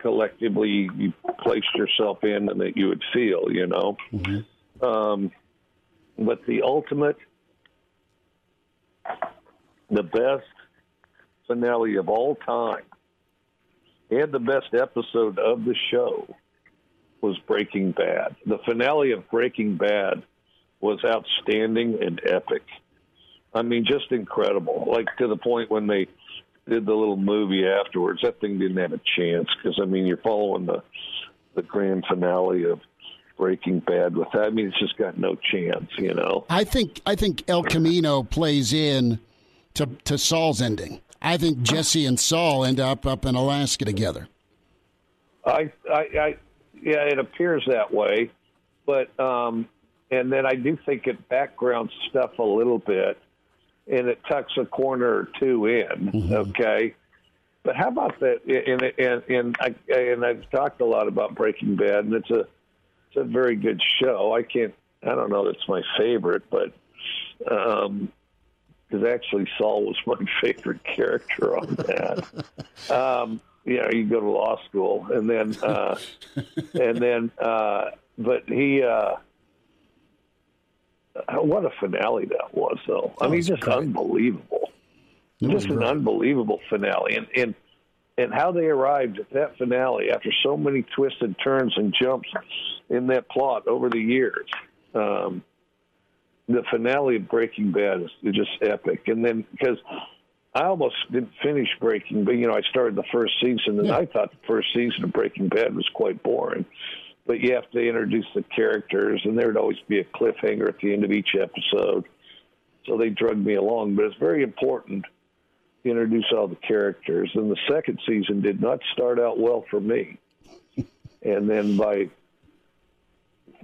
collectively you placed yourself in and that you would feel, you know. Um, but the ultimate, the best finale of all time, and the best episode of the show was Breaking Bad. The finale of Breaking Bad was outstanding and epic. I mean, just incredible. Like to the point when they did the little movie afterwards, that thing didn't have a chance because I mean, you're following the the grand finale of Breaking Bad with that. I mean, it's just got no chance, you know. I think I think El Camino plays in to to Saul's ending. I think Jesse and Saul end up up in Alaska together. I, I, I, yeah, it appears that way, but um, and then I do think it backgrounds stuff a little bit, and it tucks a corner or two in. Okay, but how about that? And and and I and I've talked a lot about Breaking Bad, and it's a it's a very good show. I can't, I don't know, that's my favorite, but um, because actually Saul was my favorite character on that. um, you know, you go to law school, and then, uh, and then, uh, but he, uh, what a finale that was, though. I mean, just unbelievable. Just an unbelievable finale, and and and how they arrived at that finale after so many twists and turns and jumps in that plot over the years. Um, the finale of Breaking Bad is, just epic, and then because I almost didn't finish Breaking, but you know I started the first season, and I thought the first season of Breaking Bad was quite boring. But you have to introduce the characters, and there would always be a cliffhanger at the end of each episode. So they drug me along, but it's very important to introduce all the characters. And the second season did not start out well for me. and then by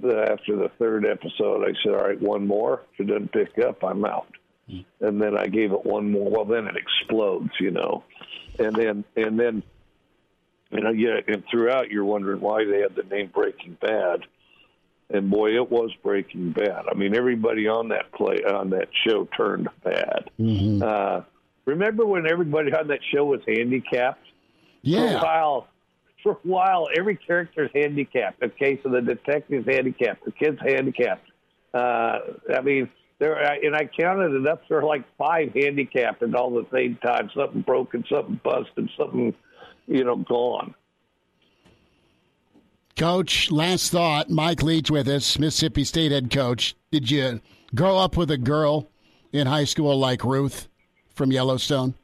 the, after the third episode, I said, "All right, one more. If it doesn't pick up, I'm out." Mm. And then I gave it one more. Well, then it explodes, you know. And then and then you know, yeah, and throughout you're wondering why they had the name Breaking Bad. And boy, it was Breaking Bad. I mean, everybody on that play on that show turned bad. Uh, remember when everybody on that show was handicapped? Yeah. For a while, for a while, every character's handicapped. Okay, so the detective's handicapped, the kid's handicapped. Uh, I mean, there, and I counted it up. There were like five handicapped at all the same time. Something broken, something busted, something, you know, gone. Coach, last thought. Mike Leach with us, Mississippi State head coach. Did you grow up with a girl in high school like Ruth from Yellowstone?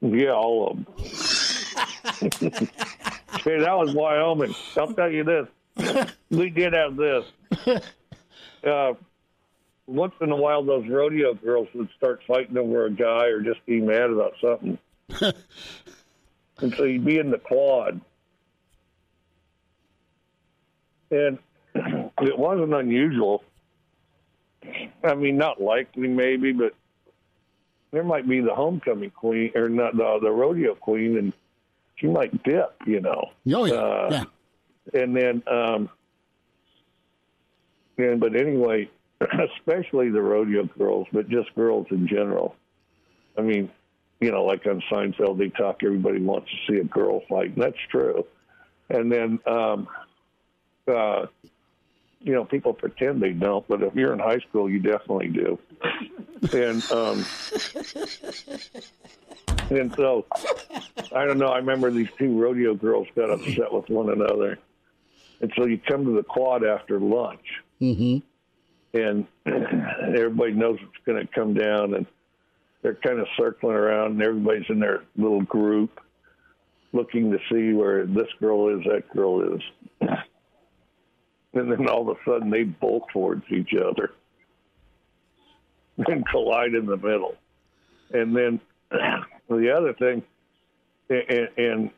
Yeah, all of them. hey, that was Wyoming. I'll tell you this. We did have this. Uh, once in a while, those rodeo girls would start fighting over a guy or just be mad about something. and so you'd be in the quad. And it wasn't unusual. I mean, not likely, maybe, but there might be the homecoming queen or not the, the rodeo queen, and she might dip, you know. Oh yeah, Uh, yeah. And then, um, and but anyway, especially the rodeo girls, but just girls in general. I mean, you know, like on Seinfeld, they talk everybody wants to see a girl fight, and that's true. And then, um, uh, you know, people pretend they don't, but if you're in high school, you definitely do. And um, and so, I don't know. I remember these two rodeo girls got upset with one another, and so you come to the quad after lunch, Mm-hmm. and everybody knows it's going to come down, and they're kind of circling around, and everybody's in their little group, looking to see where this girl is, that girl is, and then all of a sudden they bolt towards each other and collide in the middle, and then the other thing, and and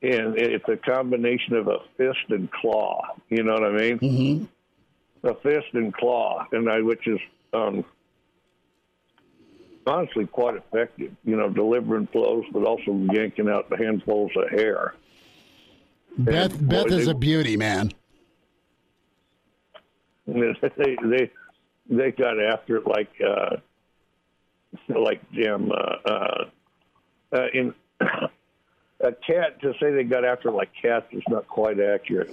and it's a combination of a fist and claw. You know what I mean? Mm-hmm. a fist and claw, and I, which is um, honestly quite effective. You know, delivering blows, but also yanking out the handfuls of hair. Beth And, Beth boy, is they- a beauty, man. they they they got after it like uh, like Jim, uh, uh, uh, in a cat to say they got after it like cats is not quite accurate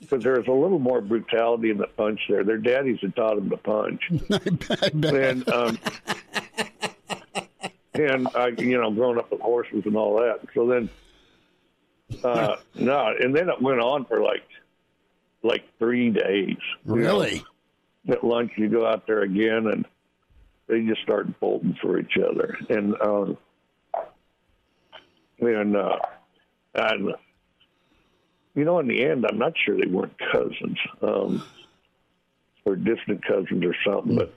because there's a little more brutality in the punch there. Their daddies had taught them to punch. I bet. and um, and I, you know, growing up with horses and all that. So then, uh, no, and then it went on for like like three days. you know. Really? At lunch, you go out there again, and they just start bolting for each other, and um, and uh, and you know, in the end, I'm not sure they weren't cousins, um, or distant cousins or something, but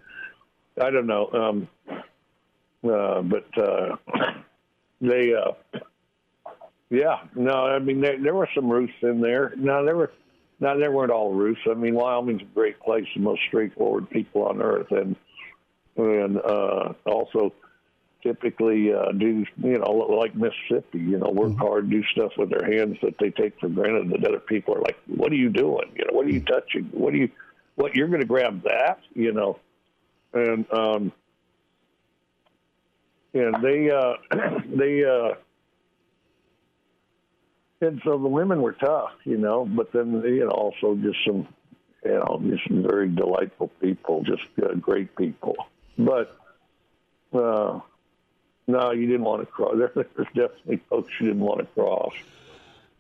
I don't know. Um, uh, but uh, they, uh, yeah, no, I mean there, there were some Ruths in there. No, there were, no, there weren't all Ruths. I mean, Wyoming's a great place, the most straightforward people on earth, and and uh, also typically uh, do you know like Mississippi, you know, work hard, do stuff with their hands that they take for granted that other people are like, what are you doing? You know, what are you touching? What are you? What you're going to grab that? You know, and um, and they uh, they uh, and so the women were tough, you know, but then you know also just some you know just very delightful people, just uh, great people, but. Uh, no, you didn't want to cross. There, there's definitely folks you didn't want to cross.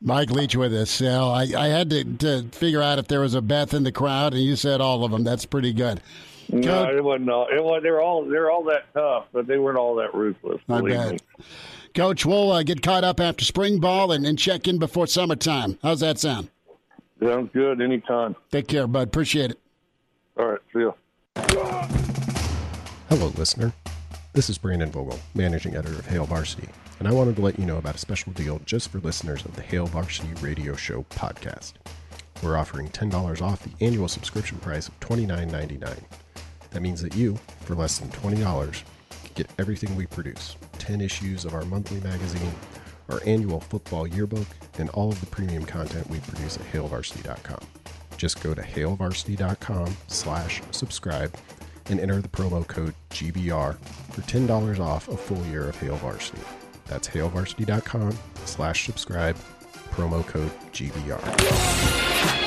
Mike Leach with us. So I, I had to, to figure out if there was a Beth in the crowd, and you said all of them. That's pretty good. No, Coach- it wasn't all. It was. They're all. They're all that tough, but they weren't all that ruthless. I Believe bet. me. Coach, we'll uh, get caught up after spring ball and, and check in before summertime. How's that sound? Sounds good. Anytime. Take care, bud. Appreciate it. All right. See ya. Hello, listener. This is Brandon Vogel, managing editor of Hail Varsity, and I wanted to let you know about a special deal just for listeners of the Hail Varsity Radio Show podcast. We're offering $10 off the annual subscription price of $29.99. That means that you, for less than $20, can get everything we produce 10 issues of our monthly magazine, our annual football yearbook, and all of the premium content we produce at hailvarsity.com. Just go to hailvarsity.com slash subscribe and enter the promo code GBR for $10 off a full year of Hail Varsity. That's hailvarsity.com slash subscribe, promo code GBR.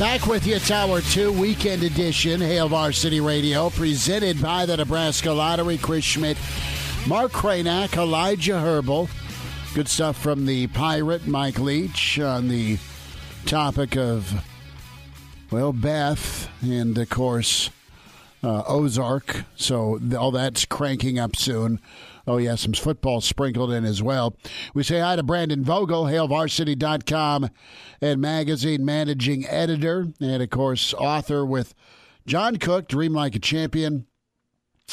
Back with you, Tower 2, Weekend Edition, Hail Varsity Radio, presented by the Nebraska Lottery. Chris Schmidt, Mark Kranak, Elijah Herbal. Good stuff from the Pirate, Mike Leach, on the topic of, well, Beth, and of course, uh, Ozark. So all that's cranking up soon. Oh, yeah, some football sprinkled in as well. We say hi to Brandon Vogel, hailvarsity.com and magazine managing editor, and of course, author with John Cook, Dream Like a Champion.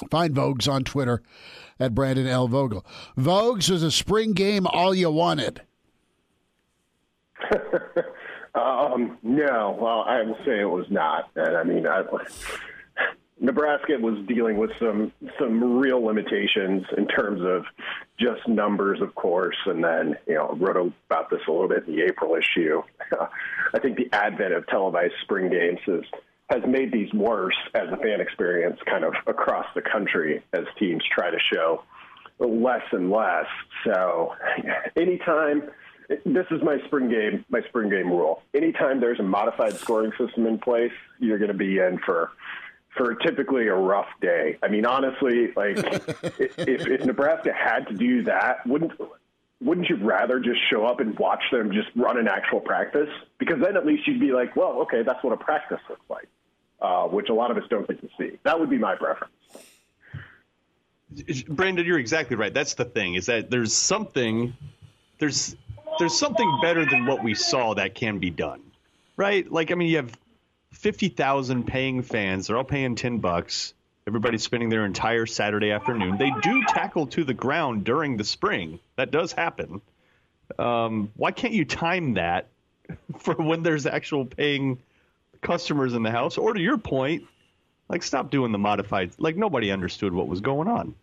Find Vogues on Twitter at Brandon L. Vogel. Vogues was a spring game all you wanted. um, no, well, I will say it was not. And I mean, I, Nebraska was dealing with some some real limitations in terms of just numbers, of course, and then you know wrote about this a little bit in the April issue. I think the advent of televised spring games has has made these worse as a fan experience, kind of across the country, as teams try to show less and less. So, anytime this is my spring game, my spring game rule. Anytime there's a modified scoring system in place, you're going to be in for for typically a rough day. I mean, honestly, like if, if Nebraska had to do that, wouldn't wouldn't you rather just show up and watch them just run an actual practice? Because then at least you'd be like, well, okay, that's what a practice looks like, uh, which a lot of us don't get to see. That would be my preference. Brandon, you're exactly right. That's the thing is that there's something there's there's something better than what we saw that can be done, right? Like I mean, you have fifty thousand paying fans. They're all paying ten bucks. Everybody's spending their entire Saturday afternoon. They do tackle to the ground during the spring. That does happen. Um, why can't you time that for when there's actual paying customers in the house? Or to your point, like stop doing the modified. Like nobody understood what was going on.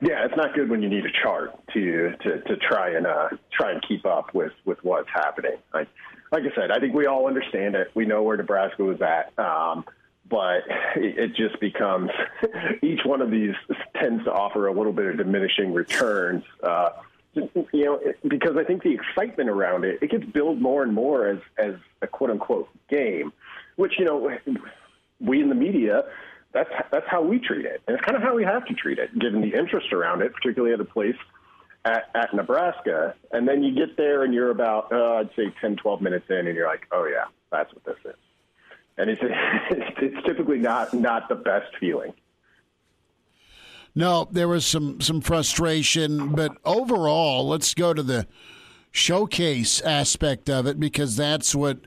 Yeah, it's not good when you need a chart to to, to try and uh, try and keep up with with what's happening. Like like I said, I think we all understand it. We know where Nebraska was at. Um, but it just becomes each one of these tends to offer a little bit of diminishing returns. Uh, you know, because I think the excitement around it it gets billed more and more as as a quote unquote game, which you know we in the media that's that's how we treat it, and it's kind of how we have to treat it, given the interest around it, particularly at a place at, at Nebraska. And then you get there, and you're about uh, I'd say 10, 12 minutes in, and you're like, oh yeah, that's what this is, and it's it's typically not not the best feeling. No, there was some some frustration, but overall, let's go to the showcase aspect of it because that's what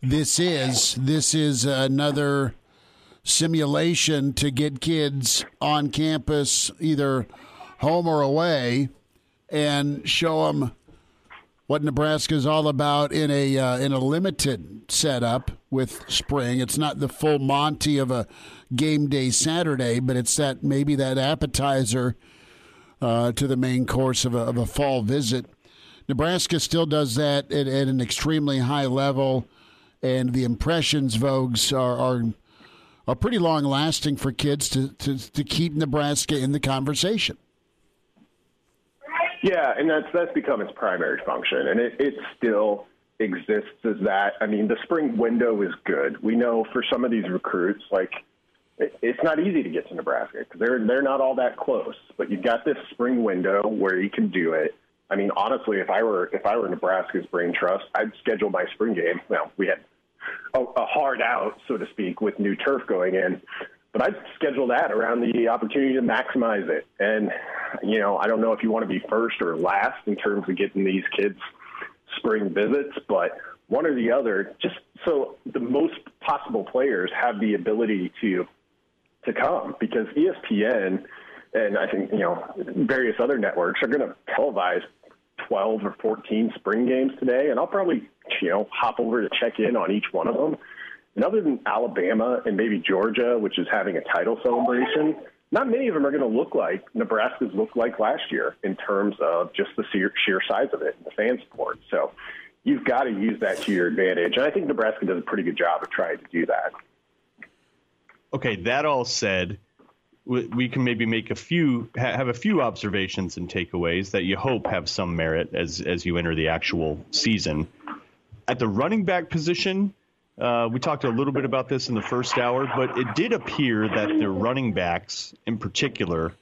this is. This is another simulation to get kids on campus, either home or away, and show them what Nebraska is all about in a uh, in a limited setup with spring. It's not the full Monty of a game day Saturday, but it's that maybe that appetizer uh, to the main course of a, of a fall visit. Nebraska still does that at, at an extremely high level, and the impressions Vogues are, are are pretty long lasting for kids to, to, to keep Nebraska in the conversation. Yeah, and that's that's become its primary function, and it, it still exists as that. I mean, the spring window is good. We know for some of these recruits, like it, it's not easy to get to Nebraska because they're they're not all that close. But you've got this spring window where you can do it. I mean, honestly, if I were if I were Nebraska's brain trust, I'd schedule my spring game. Well, we had a, a hard out, so to speak, with new turf going in. But I'd schedule that around the opportunity to maximize it. And, you know, I don't know if you want to be first or last in terms of getting these kids spring visits, but one or the other, just so the most possible players have the ability to to come because ESPN and I think you know various other networks are going to televise 12 or 14 spring games today, and I'll probably you know hop over to check in on each one of them. And other than Alabama and maybe Georgia, which is having a title celebration, not many of them are going to look like Nebraska's looked like last year in terms of just the sheer, sheer size of it and the fan support. So you've got to use that to your advantage. And I think Nebraska does a pretty good job of trying to do that. Okay, that all said, we we can maybe make a few have a few observations and takeaways that you hope have some merit as as you enter the actual season. At the running back position, uh, we talked a little bit about this in the first hour, but it did appear that the running backs, in particular,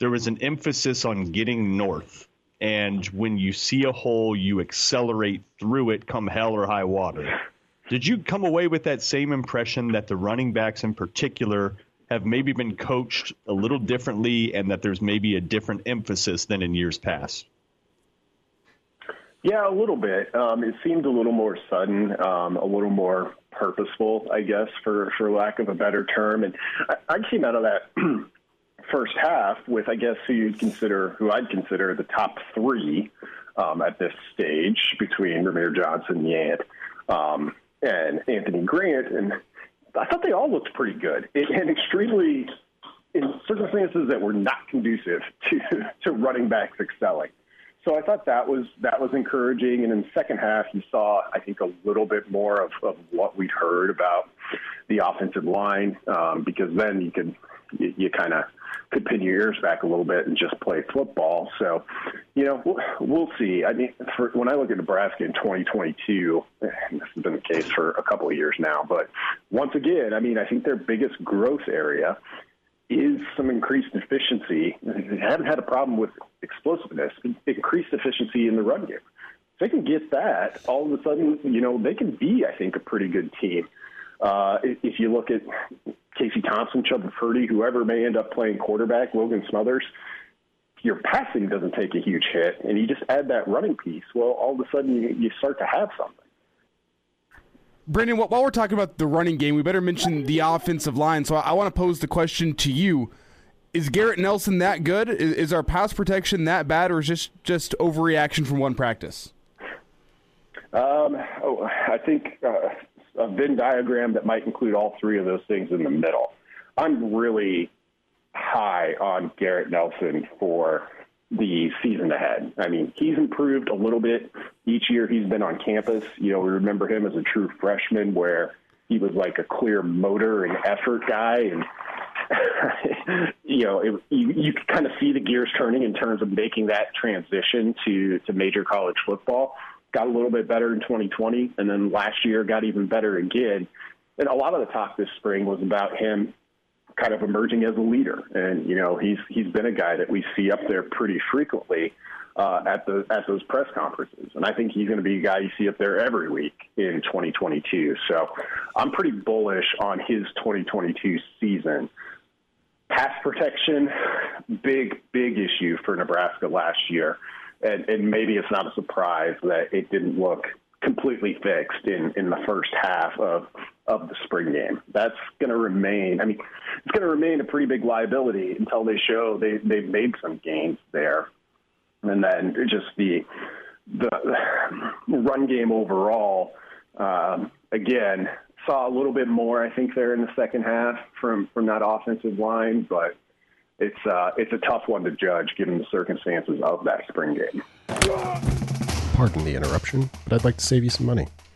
there was an emphasis on getting north. And when you see a hole, you accelerate through it, come hell or high water. Did you come away with that same impression that the running backs, in particular, have maybe been coached a little differently, and that there's maybe a different emphasis than in years past? Yeah, a little bit. Um, it seemed a little more sudden, um, a little more purposeful, I guess, for for lack of a better term. And I, I came out of that first half with, I guess, who you'd consider, who I'd consider the top three um, at this stage between Rahmir Johnson, Yant, um, and Anthony Grant, and I thought they all looked pretty good and extremely in circumstances that were not conducive to to running backs excelling. So I thought that was that was encouraging. And in the second half, you saw I think a little bit more of, of what we'd heard about the offensive line um, because then you could you, you kind of could pin your ears back a little bit and just play football. So, you know, we'll, we'll see. I mean, for, when I look at Nebraska in 2022, and this has been the case for a couple of years now, but once again, I mean, I think their biggest growth area is some increased efficiency. They haven't had a problem with explosiveness, increased efficiency in the run game. If they can get that, all of a sudden, you know, they can be, I think, a pretty good team. Uh, if you look at Casey Thompson, Chubba Purdy, whoever may end up playing quarterback, Logan Smothers, your passing doesn't take a huge hit, and you just add that running piece. Well, all of a sudden, you start to have something. Brandon, while we're talking about the running game, we better mention the offensive line. So I, want to pose the question to you: Is Garrett Nelson that good? Is, is our pass protection that bad, or is just just overreaction from one practice? Um, oh, I think uh, a Venn diagram that might include all three of those things in the middle. I'm really high on Garrett Nelson for the season ahead. I mean, he's improved a little bit each year he's been on campus. You know, we remember him as a true freshman where he was like a clear motor and effort guy and you know, it, you, you kind of see the gears turning in terms of making that transition to, to major college football. Got a little bit better in 2020, and then last year got even better again. And a lot of the talk this spring was about him kind of emerging as a leader. And you know, he's he's been a guy that we see up there pretty frequently uh, at the at those press conferences. And I think he's going to be a guy you see up there every week in 2022. So I'm pretty bullish on his 2022 season. Pass protection, big big issue for Nebraska last year. And, and maybe it's not a surprise that it didn't look completely fixed in, in the first half of of the spring game. That's going to remain. I mean, it's going to remain a pretty big liability until they show they they've made some gains there, and then just the the run game overall. Um, again, saw a little bit more. I think there in the second half from from that offensive line, but it's uh, it's a tough one to judge given the circumstances of that spring game. Pardon the interruption, but I'd like to save you some money.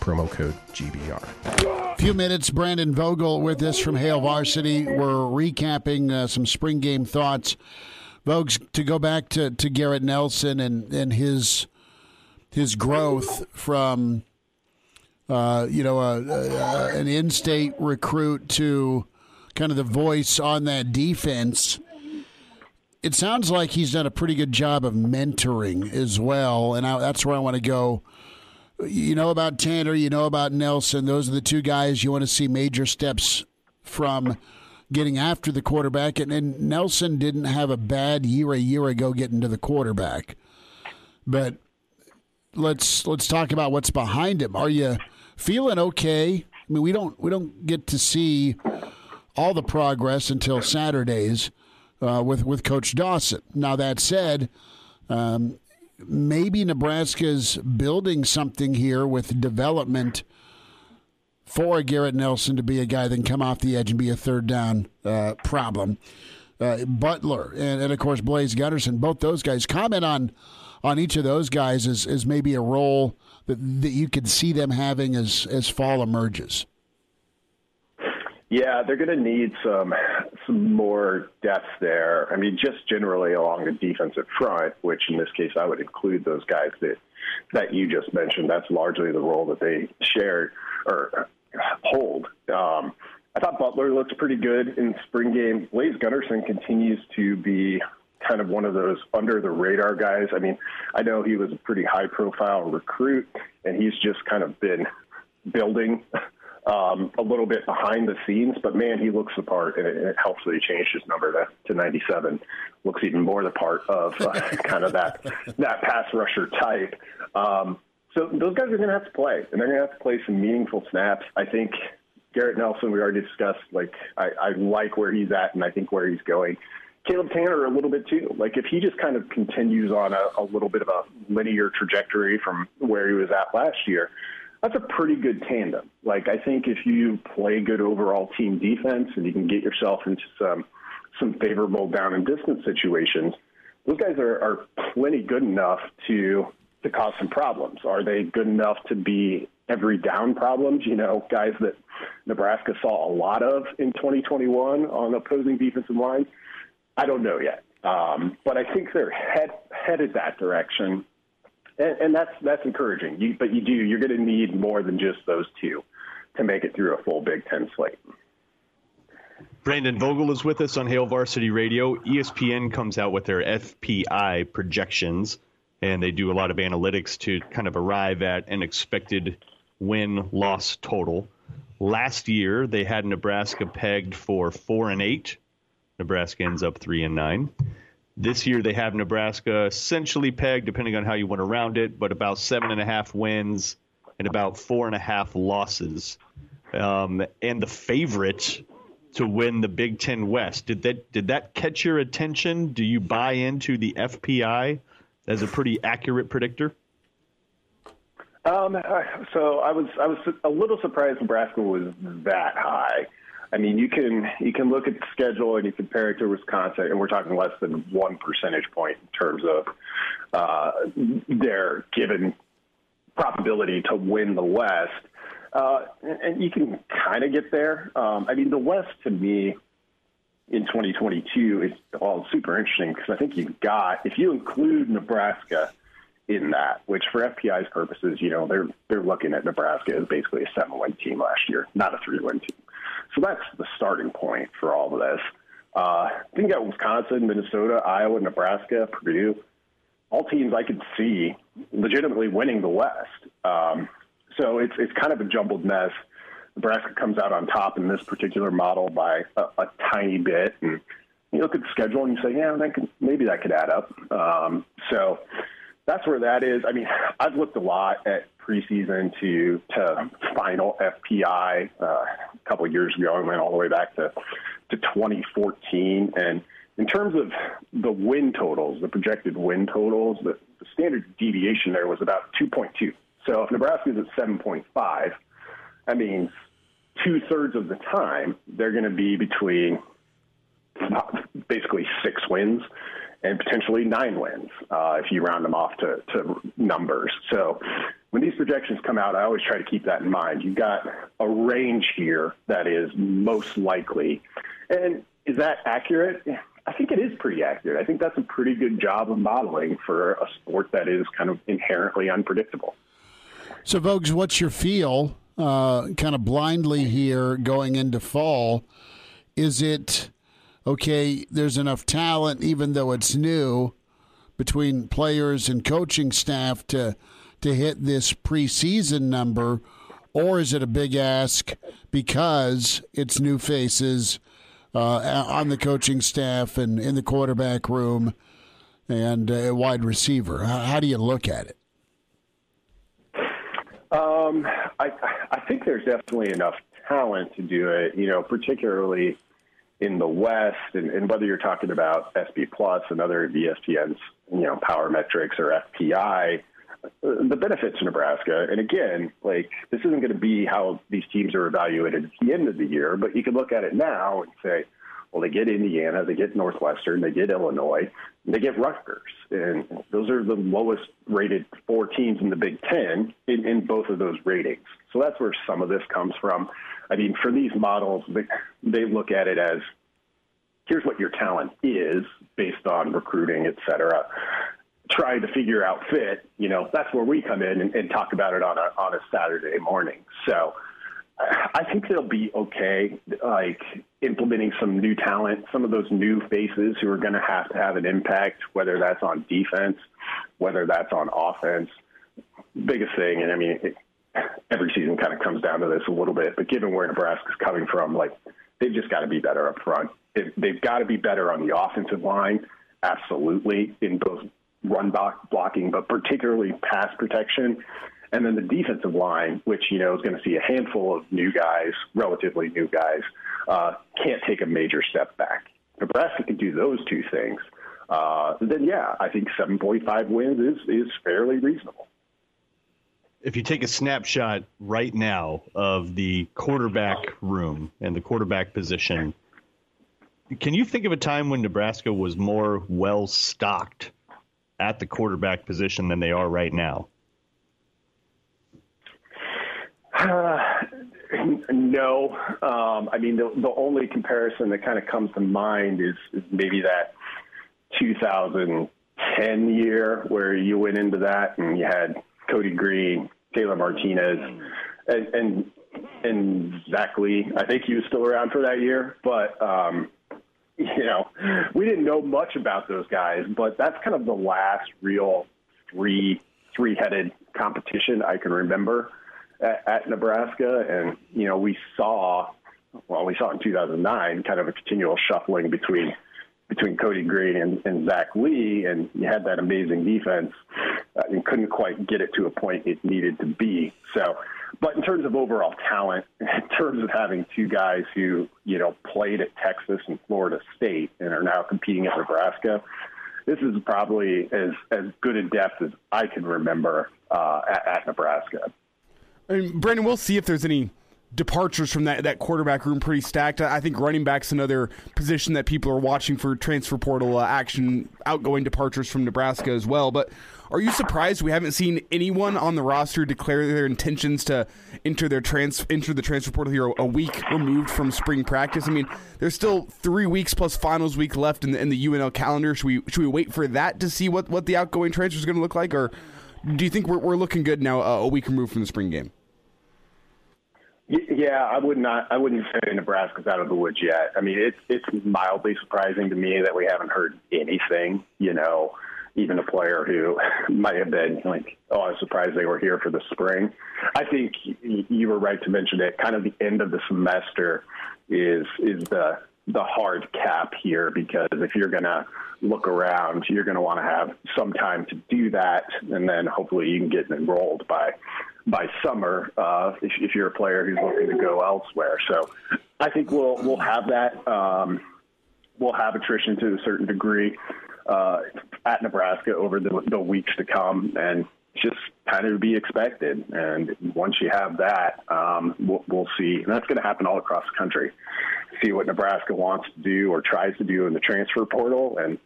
promo code GBR. Few minutes, Brandon Vogel with us from Hail Varsity. We're recapping uh, some spring game thoughts. Vogues, to go back to, to Garrett Nelson and, and his his growth from uh, you know a, a, an in-state recruit to kind of the voice on that defense it sounds like he's done a pretty good job of mentoring as well, and I, that's where I want to go. You know about Tannor, you know about Nelson. Those are the two guys you want to see major steps from getting after the quarterback. And, and Nelson didn't have a bad year a year ago getting to the quarterback, but let's let's talk about what's behind him. Are you feeling okay? I mean, we don't we don't get to see all the progress until Saturdays uh, with with Coach Dawson. Now that said, um, maybe Nebraska's building something here with development for Garrett Nelson to be a guy that can come off the edge and be a third down uh, problem. Uh, Butler and, and of course Blaise Gunnerson, both those guys. Comment on on each of those guys as, as maybe a role that, that you could see them having as as fall emerges. Yeah, they're going to need some some more depth there. I mean, just generally along the defensive front, which in this case I would include those guys that that you just mentioned. That's largely the role that they share or hold. Um, I thought Butler looked pretty good in spring game. Blaise Gunnerson continues to be kind of one of those under the radar guys. I mean, I know he was a pretty high profile recruit, and he's just kind of been building um, a little bit behind the scenes, but man, he looks the part, and it, it helps that he changed his number to, to 97. Looks even more the part of uh, kind of that that pass rusher type. Um, so those guys are going to have to play, and they're going to have to play some meaningful snaps. I think Garrett Nelson, we already discussed. Like I, I like where he's at, and I think where he's going. Caleb Tannor a little bit too. Like if he just kind of continues on a, a little bit of a linear trajectory from where he was at last year, that's a pretty good tandem. Like I think if you play good overall team defense and you can get yourself into some some favorable down and distance situations, those guys are, are plenty good enough to to cause some problems. Are they good enough to be every down problems? You know, guys that Nebraska saw a lot of in 2021 on opposing defensive lines. I don't know yet, um, but I think they're head, headed that direction and, and that's that's encouraging. You, but you do you're going to need more than just those two to make it through a full Big Ten slate. Brandon Vogel is with us on Hail Varsity Radio. ESPN comes out with their FPI projections, and they do a lot of analytics to kind of arrive at an expected win loss total. Last year, they had Nebraska pegged for four and eight. Nebraska ends up three and nine. This year they have Nebraska essentially pegged, depending on how you went around it, but about seven and a half wins and about four and a half losses. Um, and the favorite to win the Big Ten West. Did that did that catch your attention? Do you buy into the FPI as a pretty accurate predictor? Um, so I was I was a little surprised Nebraska was that high. I mean, you can you can look at the schedule and you compare it to Wisconsin, and we're talking less than one percentage point in terms of uh, their given probability to win the West. Uh, and you can kind of get there. Um, I mean, the West to me in 2022 is all super interesting because I think you've got if you include Nebraska in that, which for FPI's purposes, you know, they're they're looking at Nebraska as basically a seven win team last year, not a three win team. So that's the starting point for all of this. Uh, I think got Wisconsin, Minnesota, Iowa, Nebraska, Purdue, all teams I could see legitimately winning the West. Um, so it's it's kind of a jumbled mess. Nebraska comes out on top in this particular model by a, a tiny bit, and you look at the schedule and you say, yeah, that could, maybe that could add up. Um, so that's where that is. I mean, I've looked a lot at preseason to to final FPI uh, a couple of years ago. I went all the way back to to 2014, and in terms of the win totals, the projected win totals, the, the standard deviation there was about 2.2. So if Nebraska is at 7.5, that means two thirds of the time they're going to be between basically six wins and potentially nine wins uh, if you round them off to, to numbers. So when these projections come out, I always try to keep that in mind. You've got a range here that is most likely. And is that accurate? I think it is pretty accurate. I think that's a pretty good job of modeling for a sport that is kind of inherently unpredictable. So, Vogues, what's your feel uh, kind of blindly here going into fall? Is it okay, there's enough talent, even though it's new, between players and coaching staff to to hit this preseason number, or is it a big ask because it's new faces uh, on the coaching staff and in the quarterback room and a wide receiver? How, do you look at it? Um, I, I think there's definitely enough talent to do it. You know, particularly in the West, and, and whether you're talking about SP+ and other ESPN's, you know, Power Metrics or FPI, the benefits to Nebraska. And again, like this isn't going to be how these teams are evaluated at the end of the year, but you can look at it now and say, well, they get Indiana, they get Northwestern, they get Illinois, they get Rutgers, and those are the lowest rated four teams in the Big Ten in, in both of those ratings. So that's where some of this comes from. I mean, for these models, they, they look at it as here's what your talent is based on recruiting, et cetera. Trying to figure out fit, you know, that's where we come in and, and talk about it on a on a Saturday morning. So I think they'll be okay, like implementing some new talent, some of those new faces who are going to have to have an impact, whether that's on defense, whether that's on offense. Biggest thing, and I mean, it, every season kind of comes down to this a little bit, but given where Nebraska's coming from, like they've just got to be better up front. They've got to be better on the offensive line, absolutely, in both run block blocking, but particularly pass protection and then the defensive line, which you know is going to see a handful of new guys, relatively new guys, uh, can't take a major step back. Nebraska can do those two things. Uh, then yeah, I think 7.5 wins is is fairly reasonable. If you take a snapshot right now of the quarterback room and the quarterback position, can you think of a time when Nebraska was more well stocked at the quarterback position than they are right now? Uh, no. Um, I mean, the, the only comparison that kind of comes to mind is, is maybe that 2010 year where you went into that and you had Cody Green, Taylor Martinez, and, and and Zach Lee. I think he was still around for that year, but um, you know, we didn't know much about those guys. But that's kind of the last real three three headed competition I can remember at, at Nebraska, and you know we saw, well, we saw in 2009 kind of a continual shuffling between between Cody Green and, and Zach Lee, and you had that amazing defense uh, and couldn't quite get it to a point it needed to be. So, but in terms of overall talent, in terms of having two guys who you know played at Texas and Florida State and are now competing at Nebraska, this is probably as as good a depth as I can remember uh, at, at Nebraska. Mean, Brandon, we'll see if there's any departures from that, that quarterback room pretty stacked. I think running back's another position that people are watching for transfer portal uh, action, outgoing departures from Nebraska as well. But are you surprised we haven't seen anyone on the roster declare their intentions to enter their trans enter the transfer portal here a week removed from spring practice? I mean, there's still three weeks plus finals week left in the, in the UNL calendar. Should we should we wait for that to see what, what the outgoing transfer is going to look like, or do you think we're, we're looking good now uh, a week removed from the spring game? Yeah, I would not. I wouldn't say Nebraska's out of the woods yet. I mean, it's it's mildly surprising to me that we haven't heard anything. You know, even a player who might have been like, "Oh, I was surprised they were here for the spring." I think you were right to mention it. Kind of the end of the semester is is the the hard cap here because if you're going to look around, you're going to want to have some time to do that, and then hopefully you can get enrolled by by summer uh, if, if you're a player who's looking to go elsewhere. So I think we'll we'll have that. Um, we'll have attrition to a certain degree uh, at Nebraska over the, the weeks to come, and just kind of be expected. And once you have that, um, we'll, we'll see. And that's going to happen all across the country. See what Nebraska wants to do or tries to do in the transfer portal, and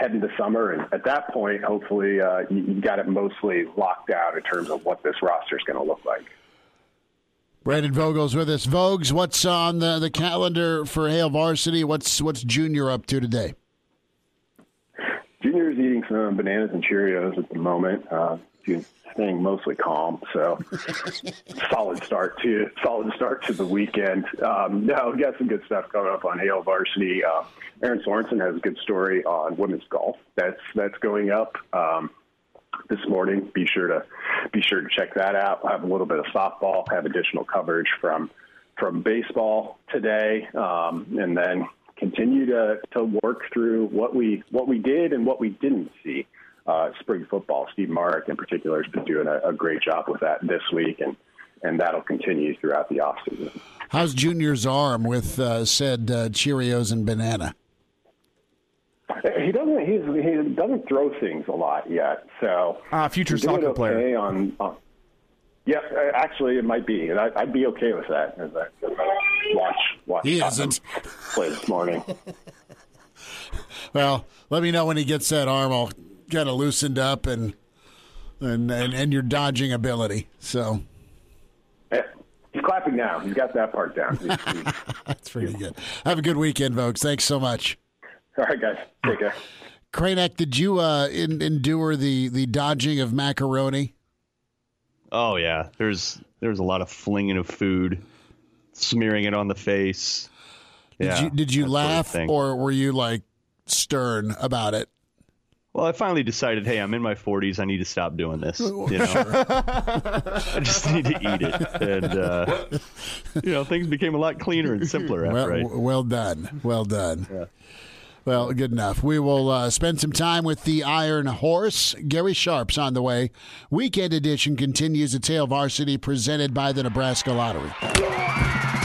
head into summer. And at that point, hopefully, uh, you, you got it mostly locked down in terms of what this roster is going to look like. Brandon Vogel's with us. Vogues, what's on the, the calendar for Hail Varsity? What's what's Junior up to today? Junior is eating some bananas and Cheerios at the moment. Uh, staying mostly calm. So solid start to solid start to the weekend. Um, no, we got some good stuff coming up on Hail Varsity. Uh, Erin Sorensen has a good story on women's golf. That's that's going up. Um, this morning. Be sure to be sure to check that out. We'll have a little bit of softball, have additional coverage from from baseball today, um, and then continue to to work through what we what we did and what we didn't see uh, spring football. Steve Marik, in particular, has been doing a, a, great job with that this week, and and that'll continue throughout the offseason. How's Junior's arm with uh, said uh, Cheerios and banana? He doesn't. He's, he doesn't throw things a lot yet. So Ah, future soccer okay player. On, on yeah, uh, actually, it might be, and I, I'd be okay with that. As I, as I watch watch He isn't. play this morning. Well, let me know when he gets that arm all kind of loosened up and and and, and your dodging ability. So Yeah, he's clapping now. He's got that part down. He's- he's- that's pretty good. Have a good weekend, folks. Thanks so much. all right, guys, take care. Kranak, did you uh, in, endure the the dodging of macaroni? Oh yeah, there's there's a lot of flinging of food, smearing it on the face. Did Yeah, you did you that sort of laugh or were you like stern about it? Well, I finally decided, hey, I'm in my 40s. I need to stop doing this. You know, I just need to eat it, and uh, you know, things became a lot cleaner and simpler after Well, I. well done. Well done. Well, good enough. We will uh, spend some time with the Iron Horse. Gary Sharp's on the way. Weekend edition continues at Hail Varsity, presented by the Nebraska Lottery.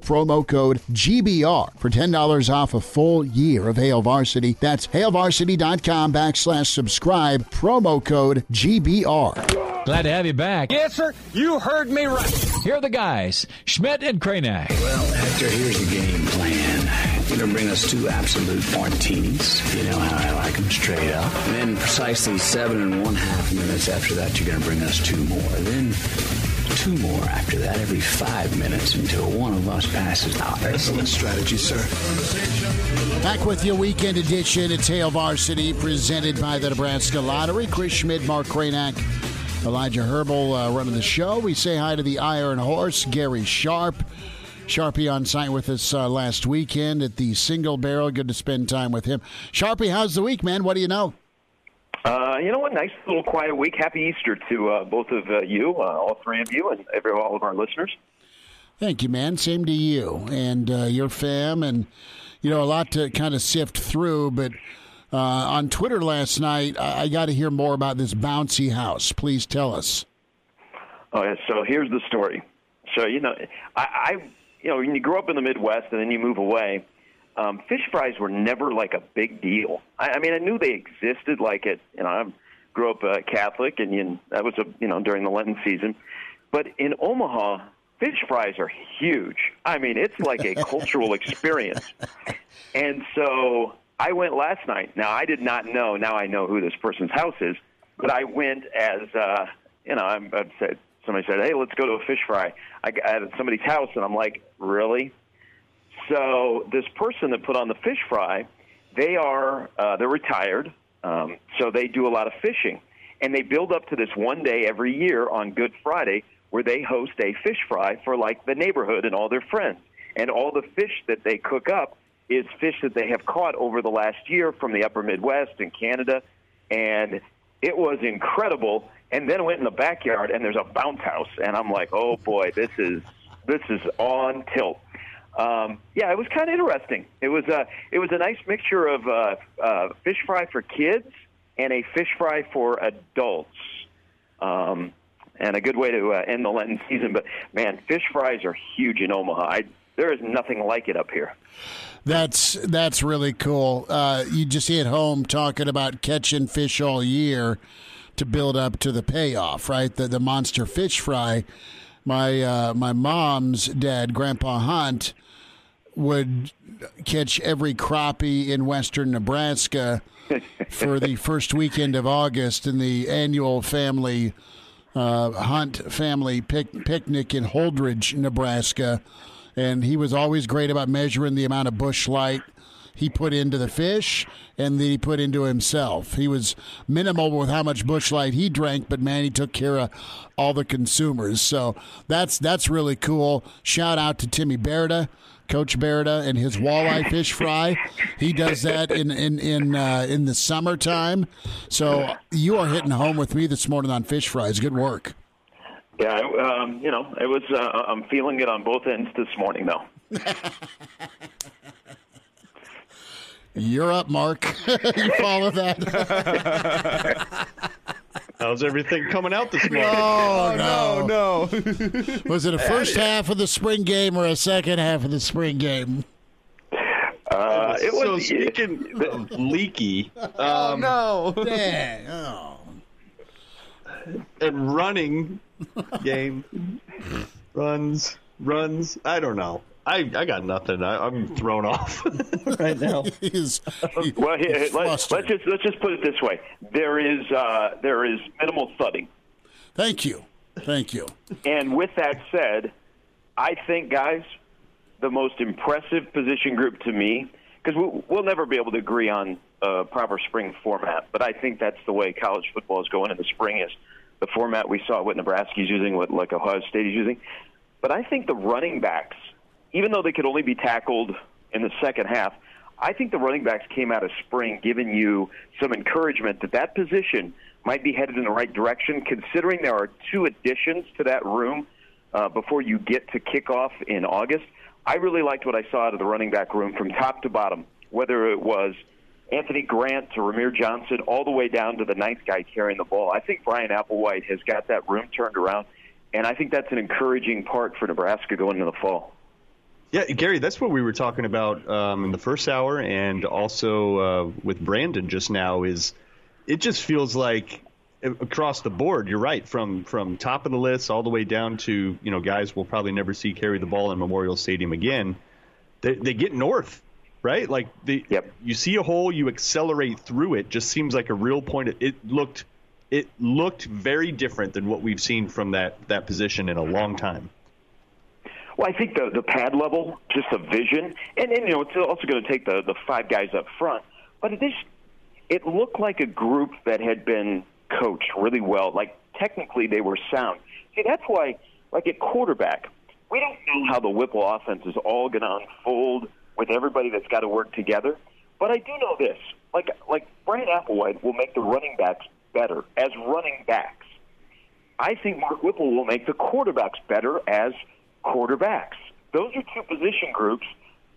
promo code GBR for $10 off a full year of Hail Varsity. That's HailVarsity.com backslash subscribe, promo code GBR. Glad to have you back. Yes, sir. You heard me right. Here are the guys, Schmidt and Kranak. Well, Hector, here's the game plan. You're going to bring us two absolute martinis. You know how I like them straight up. And then precisely seven and one half minutes after that, you're going to bring us two more. Then two more after that every five minutes until one of us passes out. Excellent strategy, sir. Back with your weekend edition at Hail Varsity, presented by the Nebraska Lottery. Chris Schmidt, Mark Kranak, Elijah Herbal uh, running the show. We say hi to the Iron Horse, Gary Sharp. Sharpie on site with us uh, last weekend at the Single Barrel. Good to spend time with him. Sharpie, how's the week, man? What do you know? Uh, you know what? Nice little quiet week. Happy Easter to uh, both of uh, you, uh, all three of you, and every all of our listeners. Thank you, man. Same to you and uh, your fam, and you know a lot to kind of sift through. But uh, on Twitter last night, I, I got to hear more about this bouncy house. Please tell us. Oh, yeah, so here's the story. So you know, I, I you know when you grow up in the Midwest and then you move away, um, fish fries were never like a big deal. I, I mean, I knew they existed. Like it, you know, I grew up uh, Catholic, and you, know, that was a you know during the Lenten season. But in Omaha, fish fries are huge. I mean, it's like a cultural experience. And so I went last night. Now I did not know. Now I know who this person's house is. But I went as uh, you know. I'm, I said somebody said, "Hey, let's go to a fish fry." I got at somebody's house, and I'm like, "Really?" So this person that put on the fish fry, they are uh, they're retired, um, so they do a lot of fishing, and they build up to this one day every year on Good Friday where they host a fish fry for like the neighborhood and all their friends, and all the fish that they cook up is fish that they have caught over the last year from the Upper Midwest and Canada, and it was incredible. And then went in the backyard, and there's a bounce house, and I'm like, oh boy, this is this is on tilt. Um, yeah, it was kind of interesting. It was a it was a nice mixture of uh, uh, fish fry for kids and a fish fry for adults, um, and a good way to uh, end the Lenten season. But man, fish fries are huge in Omaha. I, there is nothing like it up here. That's that's really cool. Uh, you just hit home talking about catching fish all year to build up to the payoff, right? The the monster fish fry. My uh, my mom's dad, Grandpa Hunt, would catch every crappie in western Nebraska for the first weekend of August in the annual family uh, Hunt family pic- picnic in Holdrege, Nebraska. And he was always great about measuring the amount of Busch Light he put into the fish and that he put into himself. He was minimal with how much Busch Light he drank, but man, he took care of all the consumers. So that's that's really cool. Shout out to Timmy Berta. Coach Berta and his walleye fish fry. He does that in in in uh, in the summertime. So you are hitting home with me this morning on fish fries. Good work. Yeah, um, you know, it was. Uh, I'm feeling it on both ends this morning, though. You're up, Mark. you follow that. How's everything coming out this morning? Oh, no, no. Was it a first half of the spring game or a second half of the spring game? Uh, it so was speaking of leaky, Oh, um, no. Dang. Oh. and running game runs runs. I don't know. I, I got nothing. I, I'm thrown off right now. He's, well, here, he's let, us flustered. just let's just put it this way: there is uh, there is minimal thudding, Thank you. Thank you. and with that said, I think guys, the most impressive position group to me, because we'll, we'll never be able to agree on a proper spring format, but I think that's the way college football is going in the spring is the format we saw what Nebraska's using, what like Ohio State is using. But I think the running backs, even though they could only be tackled in the second half, I think the running backs came out of spring giving you some encouragement that that position might be headed in the right direction, considering there are two additions to that room uh, before you get to kickoff in August. I really liked what I saw out of the running back room from top to bottom, whether it was Anthony Grant to Rahmir Johnson, all the way down to the ninth guy carrying the ball. I think Bryan Applewhite has got that room turned around, and I think that's an encouraging part for Nebraska going into the fall. Yeah, Gary, that's what we were talking about um, in the first hour, and also uh, with Brandon just now. Is it just feels like across the board? You're right, from from top of the list all the way down to you know guys we'll probably never see carry the ball in Memorial Stadium again. They, they get north, right? Like the you see a hole, you accelerate through it. Just seems like a real point. It, it looked it looked very different than what we've seen from that that position in a long time. Well, I think the the pad level, just the vision, and, and you know, it's also going to take the the five guys up front. But it is, it looked like a group that had been coached really well. Like technically, they were sound. See, that's why, like at quarterback, we don't know how the Whipple offense is all going to unfold with everybody that's got to work together. But I do know this: like like Bryan Applewhite will make the running backs better as running backs. I think Mark Whipple will make the quarterbacks better as quarterbacks. Those are two position groups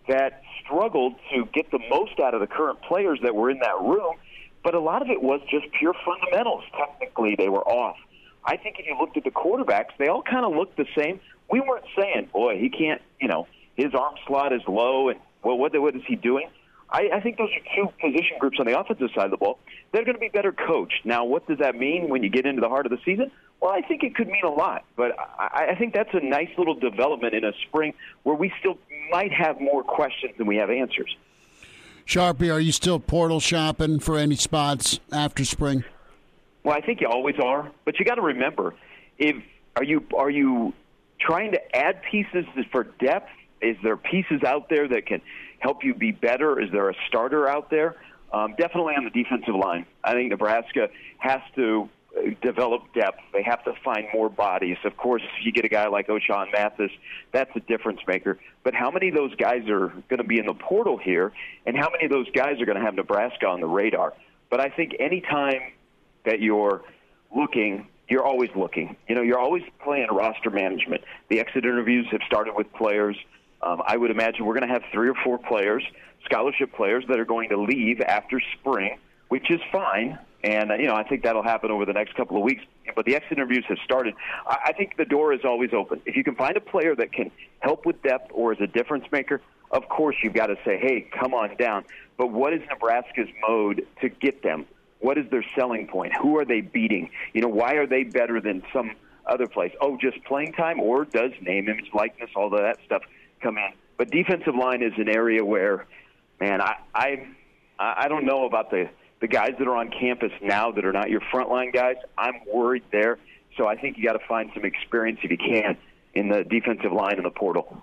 that struggled to get the most out of the current players that were in that room, but a lot of it was just pure fundamentals. Technically, they were off. I think if you looked at the quarterbacks, they all kind of looked the same. We weren't saying, boy, he can't, you know, his arm slot is low, and well, what, what is he doing? I, I think those are two position groups on the offensive side of the ball. They're going to be better coached. Now, what does that mean when you get into the heart of the season? Well, I think it could mean a lot, but I, I think that's a nice little development in a spring where we still might have more questions than we have answers. Sharpie, are you still portal shopping for any spots after spring? Well, I think you always are, but you got to remember, if are you are you trying to add pieces for depth? Is there pieces out there that can help you be better? Is there a starter out there? Um, definitely on the defensive line. I think Nebraska has to develop depth. They have to find more bodies. Of course, if you get a guy like Ochaun Mathis, that's a difference maker. But how many of those guys are going to be in the portal here, and how many of those guys are going to have Nebraska on the radar? But I think any time that you're looking, you're always looking. You know, you're always playing roster management. The exit interviews have started with players. Um, I would imagine we're going to have three or four players, scholarship players, that are going to leave after spring, which is fine. And, uh, you know, I think that'll happen over the next couple of weeks. But the exit interviews have started. I, I think the door is always open. If you can find a player that can help with depth or is a difference maker, of course you've got to say, hey, come on down. But what is Nebraska's mode to get them? What is their selling point? Who are they beating? You know, why are they better than some other place? Oh, just playing time, or does name, image, likeness, all of that stuff come in? But defensive line is an area where, man, I I I don't know about the the guys that are on campus now that are not your frontline guys. I'm worried there. So I think you got to find some experience if you can in the defensive line in the portal.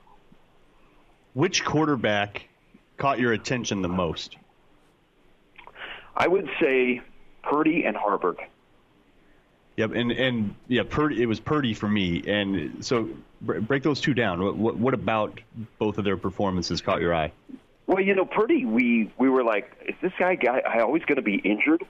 Which quarterback caught your attention the most? I would say Purdy and Haarberg. Yep, and and yeah, Purdy. It was Purdy for me. And so break those two down. What, what, what about both of their performances caught your eye? Well, you know, Purdy, we we were like, is this guy guy always going to be injured?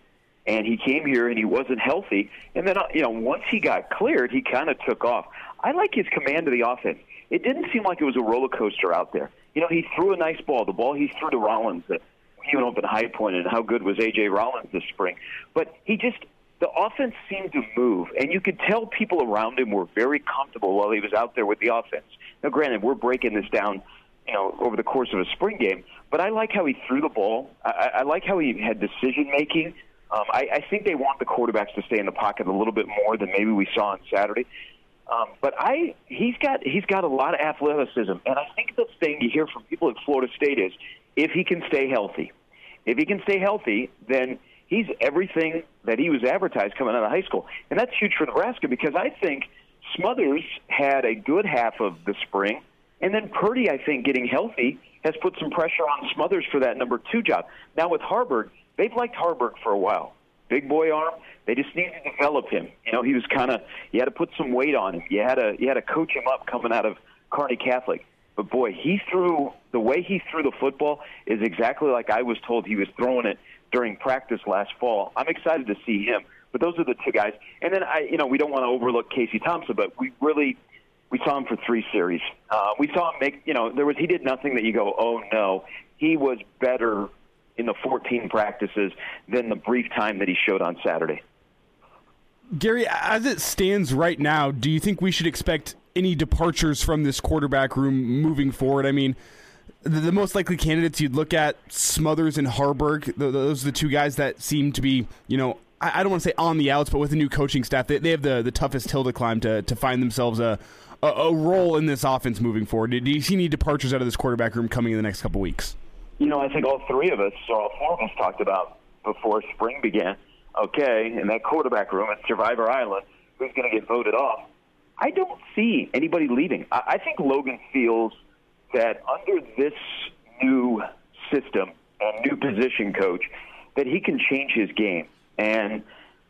And he came here and he wasn't healthy. And then, uh, you know, once he got cleared, he kind of took off. I like his command of the offense. It didn't seem like it was a roller coaster out there. You know, he threw a nice ball. The ball he threw to Rollins that he went up in High Point, and how good was A.J. Rollins this spring? But he just the offense seemed to move, and you could tell people around him were very comfortable while he was out there with the offense. Now, granted, we're breaking this down, you know, over the course of a spring game, but I like how he threw the ball. I, I like how he had decision making. Um, I, I think they want the quarterbacks to stay in the pocket a little bit more than maybe we saw on Saturday. Um, but I, he's got he's got a lot of athleticism, and I think the thing you hear from people at Florida State is if he can stay healthy. If he can stay healthy, then he's everything that he was advertised coming out of high school. And that's huge for Nebraska because I think Smothers had a good half of the spring. And then Purdy, I think, getting healthy has put some pressure on Smothers for that number two job. Now with Haarberg, they've liked Haarberg for a while. Big boy arm. They just need to develop him. You know, he was kind of you had to put some weight on him. You had to you had to coach him up coming out of Kearney Catholic. But boy, he threw the way he threw the football is exactly like I was told he was throwing it during practice last fall. I'm excited to see him. But those are the two guys. And then I, you know, we don't want to overlook Casey Thompson, but we really we saw him for three series. Uh, we saw him make, you know, there was he did nothing that you go, oh no, he was better in the 14 practices than the brief time that he showed on Saturday. Gary, as it stands right now, do you think we should expect any departures from this quarterback room moving forward? I mean, the, most likely candidates you'd look at Smothers and Haarberg. Those are the two guys that seem to be, you know, I, I don't want to say on the outs, but with the new coaching staff, they, they have the, the toughest hill to climb to, to find themselves a, a, a role in this offense moving forward. Do you see any departures out of this quarterback room coming in the next couple weeks? You know, I think all three of us, or all four of us, talked about before spring began. Okay, in that quarterback room at Survivor Island, who's going to get voted off? I don't see anybody leaving. I, I think Logan feels – that under this new system and new position coach, that he can change his game. And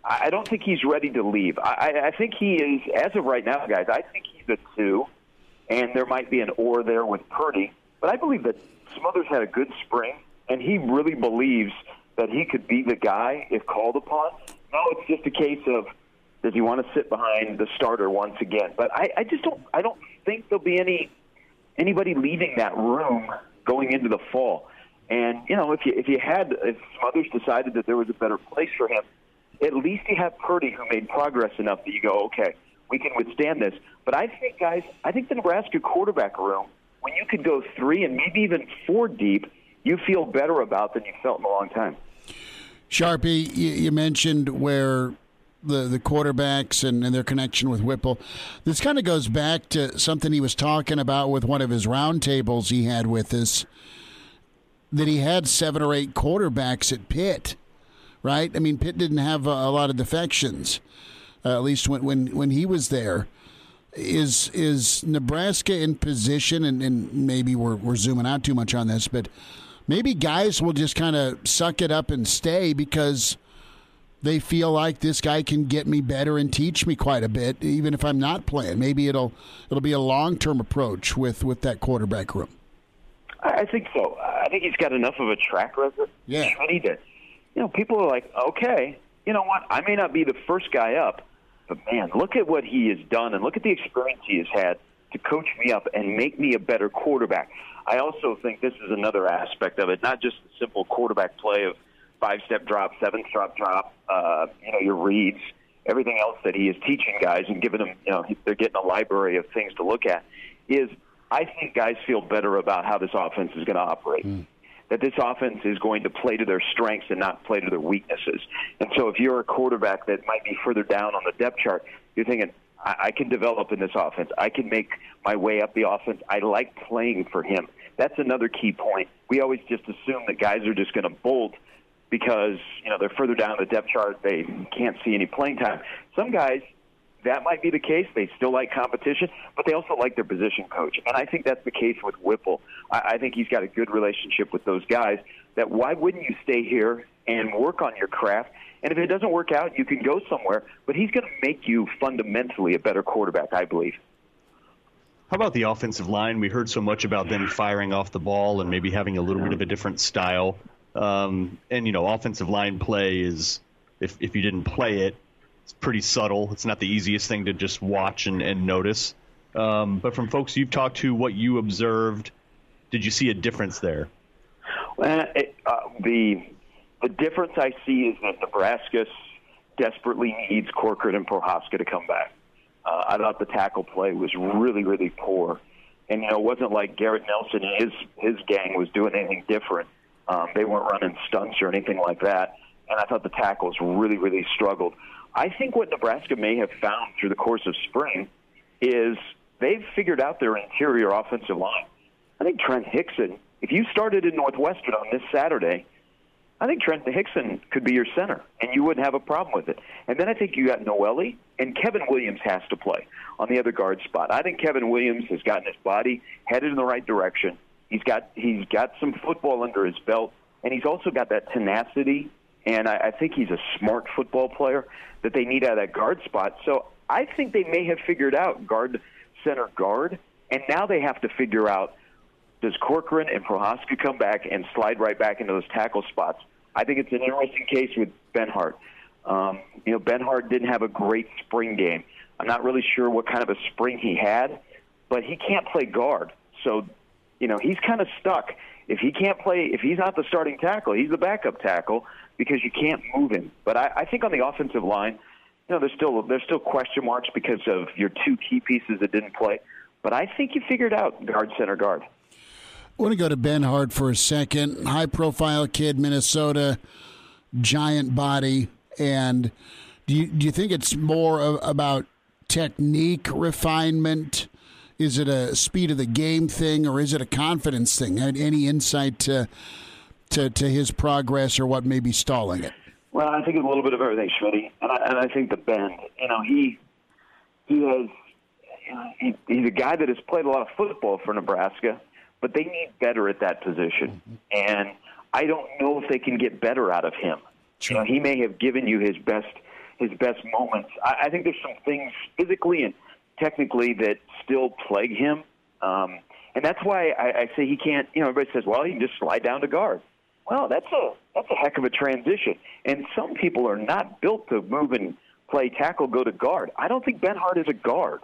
I don't think he's ready to leave. I, I think he is, as of right now, guys, I think a two, and there might be an or there with Purdy. But I believe that Smothers had a good spring, and he really believes that he could be the guy if called upon. Now it's just a case of does he want to sit behind the starter once again? But I, I just don't. I don't think there'll be any anybody leaving that room going into the fall. And you know, if you if you had if Smothers decided that there was a better place for him, at least you have Purdy who made progress enough that you go, okay, we can withstand this. But I think, guys, I think the Nebraska quarterback room, when you could go three and maybe even four deep, you feel better about than you felt in a long time. Sharpie, you mentioned where the, the quarterbacks and, and their connection with Whipple. This kind of goes back to something he was talking about with one of his roundtables he had with us that he had seven or eight quarterbacks at Pitt, right? I mean, Pitt didn't have a, a lot of defections, uh, at least when, when, when he was there. Is is Nebraska in position, and, and maybe we're, we're zooming out too much on this, but maybe guys will just kind of suck it up and stay because – they feel like this guy can get me better and teach me quite a bit, even if I'm not playing. Maybe it'll it'll be a long term approach with with that quarterback room. I think so. I think he's got enough of a track record. Yeah, ready to. You know, people are like, okay, you know what? I may not be the first guy up, but man, look at what he has done, and look at the experience he has had to coach me up and make me a better quarterback. I also think this is another aspect of it, not just the simple quarterback play of five step drop, seven step drop, uh, you know, your reads, everything else that he is teaching guys and giving them, you know, they're getting a library of things to look at. Is I think guys feel better about how this offense is going to operate. Mm. That this offense is going to play to their strengths and not play to their weaknesses. And so, if you're a quarterback that might be further down on the depth chart, you're thinking, I, I can develop in this offense. I can make my way up the offense. I like playing for him. That's another key point. We always just assume that guys are just going to bolt because you know they're further down the depth chart. They can't see any playing time. Some guys that might be the case. They still like competition, but they also like their position coach. And I think that's the case with Whipple. I, I think he's got a good relationship with those guys. That why wouldn't you stay here and work on your craft? And if it doesn't work out, you can go somewhere. But he's going to make you fundamentally a better quarterback, I believe. How about the offensive line? We heard so much about them firing off the ball and maybe having a little bit of a different style. Um, and you know, offensive line play is if if you didn't play it, it's pretty subtle. It's not the easiest thing to just watch and, and notice. Um, but from folks you've talked to, what you observed, did you see a difference there? Uh, it, uh, the the difference I see is that Nebraska desperately needs Corcoran and Prochazka to come back. Uh, I thought the tackle play was really, really poor, and you know it wasn't like Garrett Nelson and his his gang was doing anything different. Um, they weren't running stunts or anything like that, and I thought the tackles really, really struggled. I think what Nebraska may have found through the course of spring is they've figured out their interior offensive line. I think Trent Hixson, if you started in Northwestern on this Saturday, I think Trent Hixson could be your center, and you wouldn't have a problem with it. And then I think you got Nouili, and Kevin Williams has to play on the other guard spot. I think Kevin Williams has gotten his body headed in the right direction. He's got he's got some football under his belt, and he's also got that tenacity. And I, I think he's a smart football player that they need out of that guard spot. So I think they may have figured out guard, center, guard, and now they have to figure out does Corcoran and Prochazka come back and slide right back into those tackle spots? I think it's an interesting case with Benhart. Um, you know, Benhart didn't have a great spring game. I'm not really sure what kind of a spring he had, but he can't play guard. So, you know, he's kind of stuck. If he can't play, if he's not the starting tackle, he's the backup tackle because you can't move him. But I, I think on the offensive line, you know, there's still there's still question marks because of your two key pieces that didn't play. But I think you figured out guard, center, guard. I want to go to Benhart for a second. High profile kid, Minnesota, giant body. And do you, do you think it's more of, about technique refinement? Is it a speed of the game thing or is it a confidence thing? Any insight to, to, to his progress or what may be stalling it? Well, I think it's a little bit of everything, Schmidt. And I, and I think the bend, you know, he, he has, you know, he, he's a guy that has played a lot of football for Nebraska but they need better at that position. And I don't know if they can get better out of him. Sure. You know, he may have given you his best his best moments. I, I think there's some things physically and technically that still plague him, um, and that's why I, I say he can't. You know, everybody says, well, he can just slide down to guard. Well, that's a that's a heck of a transition, and some people are not built to move and play tackle, go to guard. I don't think Benhart is a guard.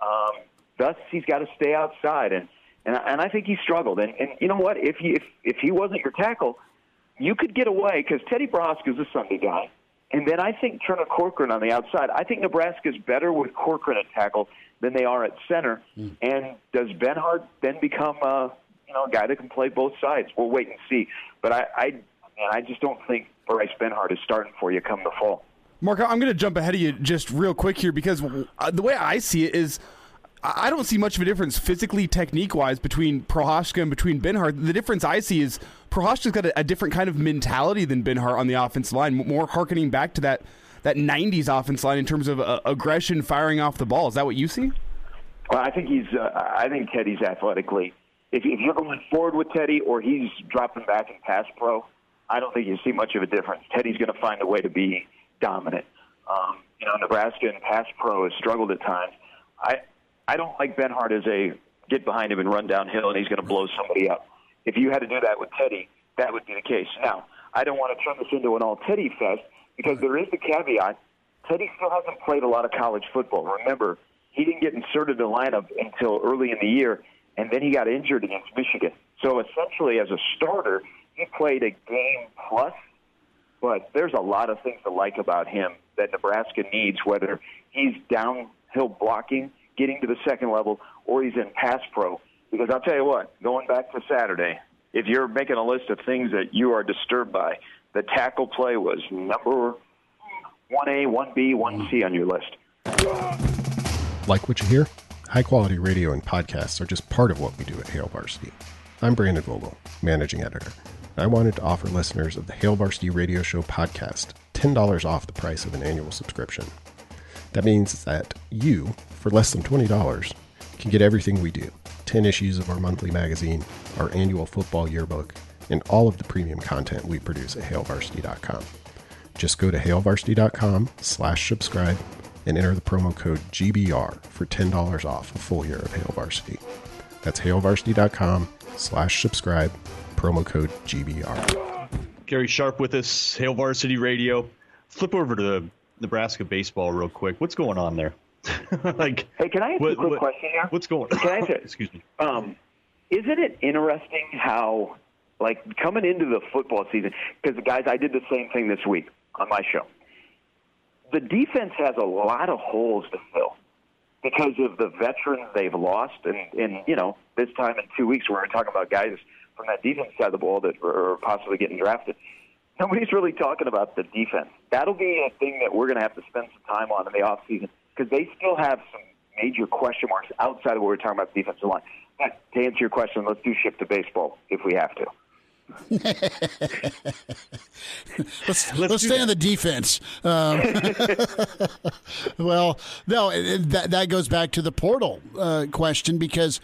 Um, thus, he's got to stay outside and and I, and I think he struggled. And, and you know what? If he if if he wasn't your tackle, you could get away because Teddy Prochazka is a Sunday guy. And then I think Turner Corcoran on the outside. I think Nebraska's better with Corcoran at tackle than they are at center. Mm. And does Benhart then become a you know a guy that can play both sides? We'll wait and see. But I I, I just don't think Bryce Benhart is starting for you come the fall. Mark, I'm going to jump ahead of you just real quick here because uh, the way I see it is I don't see much of a difference physically, technique wise, between Prochazka and between Benhart. The difference I see is Prochazka's got a, a, different kind of mentality than Benhart on the offensive line, more harkening back to that that '90s offense line in terms of uh, aggression, firing off the ball. Is that what you see? Well, I think he's. Uh, I think Teddy's athletically. If, if you're going forward with Teddy, or he's dropping back in pass pro, I don't think you see much of a difference. Teddy's going to find a way to be dominant. Um, you know, Nebraska and pass pro has struggled at times. I I don't like Benhart as a get behind him and run downhill and he's going to blow somebody up. If you had to do that with Teddy, that would be the case. Now, I don't want to turn this into an all Teddy fest because there is the caveat Teddy still hasn't played a lot of college football. Remember, he didn't get inserted in the lineup until early in the year, and then he got injured against Michigan. So essentially, as a starter, he played a game plus, but there's a lot of things to like about him that Nebraska needs, whether he's downhill blocking getting to the second level, or he's in pass pro. Because I'll tell you what, going back to Saturday, if you're making a list of things that you are disturbed by, the tackle play was number 1A, 1B, 1C on your list. Like what you hear? High quality radio and podcasts are just part of what we do at Hail Varsity. I'm Brandon Vogel, managing editor. I wanted to offer listeners of the Hail Varsity Radio Show podcast $10 off the price of an annual subscription. That means that you, for less than $20, can get everything we do 10 issues of our monthly magazine, our annual football yearbook, and all of the premium content we produce at hailvarsity.com. Just go to hailvarsity.com slash subscribe and enter the promo code GBR for $10 off a full year of Hail Varsity. That's hailvarsity.com slash subscribe, promo code GBR. Gary Sharp with us, Hail Varsity Radio. Flip over to the Nebraska baseball real quick. What's going on there? like, hey, can I ask what- a quick what- question here? What's going? On? Can I ask? Excuse me. Um, isn't it interesting how, like, coming into the football season? Because guys, I did the same thing this week on my show. The defense has a lot of holes to fill because of the veterans they've lost, and and you know, this time in two weeks we're going to talk about guys from that defense side of the ball that are possibly getting drafted. Nobody's really talking about the defense. That'll be a thing that we're going to have to spend some time on in the off season because they still have some major question marks outside of what we're talking about the defensive line. But to answer your question, let's do shift to baseball if we have to. let's let's, stay on the defense. Um, well, no, that that goes back to the portal uh, question because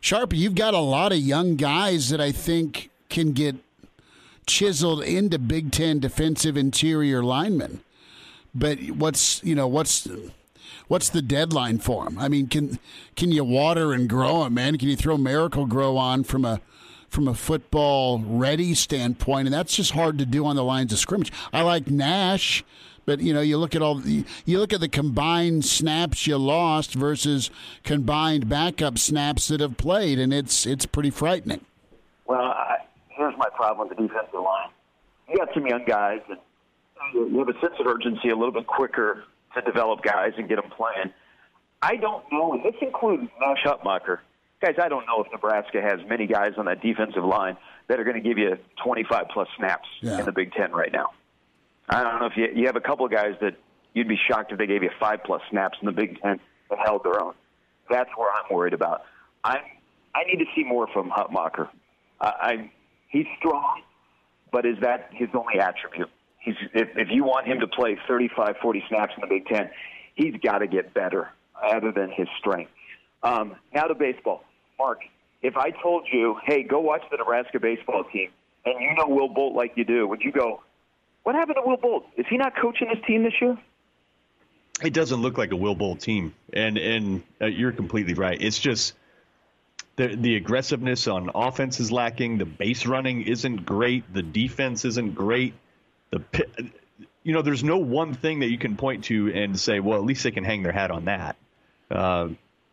Sharpie, you've got a lot of young guys that I think can get chiseled into Big Ten defensive interior linemen. But what's you know what's what's the deadline for them? I mean, can can you water and grow them, man? Can you throw Miracle-Gro on from a from a football ready standpoint? And that's just hard to do on the lines of scrimmage. I like Nash. But you know, you look at all the, you look at the combined snaps you lost versus combined backup snaps that have played, and it's it's pretty frightening. Well, I, here's my problem with the defensive line. You got some young guys, and you have a sense of urgency a little bit quicker to develop guys and get them playing. I don't know, and this includes Nash Hutmacher. Guys, I don't know if Nebraska has many guys on that defensive line that are going to give you 25 plus snaps Yeah. in the Big Ten right now. I don't know if you, you have a couple of guys that you'd be shocked if they gave you five plus snaps in the Big Ten and held their own. That's where I'm worried about. I I need to see more from Hutmacher. I, I he's strong, but is that his only attribute? He's if, if you want him to play 35, 40 snaps in the Big Ten, he's got to get better other than his strength. Um, now to baseball, Mark. If I told you, hey, go watch the Nebraska baseball team, and you know Will Bolt like you do, would you go? What happened to Will Bolt? Is he not coaching this team this year? It doesn't look like a Will Bolt team, and and uh, you're completely right. It's just the the aggressiveness on offense is lacking. The base running isn't great. The defense isn't great. The you know, there's no one thing that you can point to and say, well, at least they can hang their hat on that. Uh,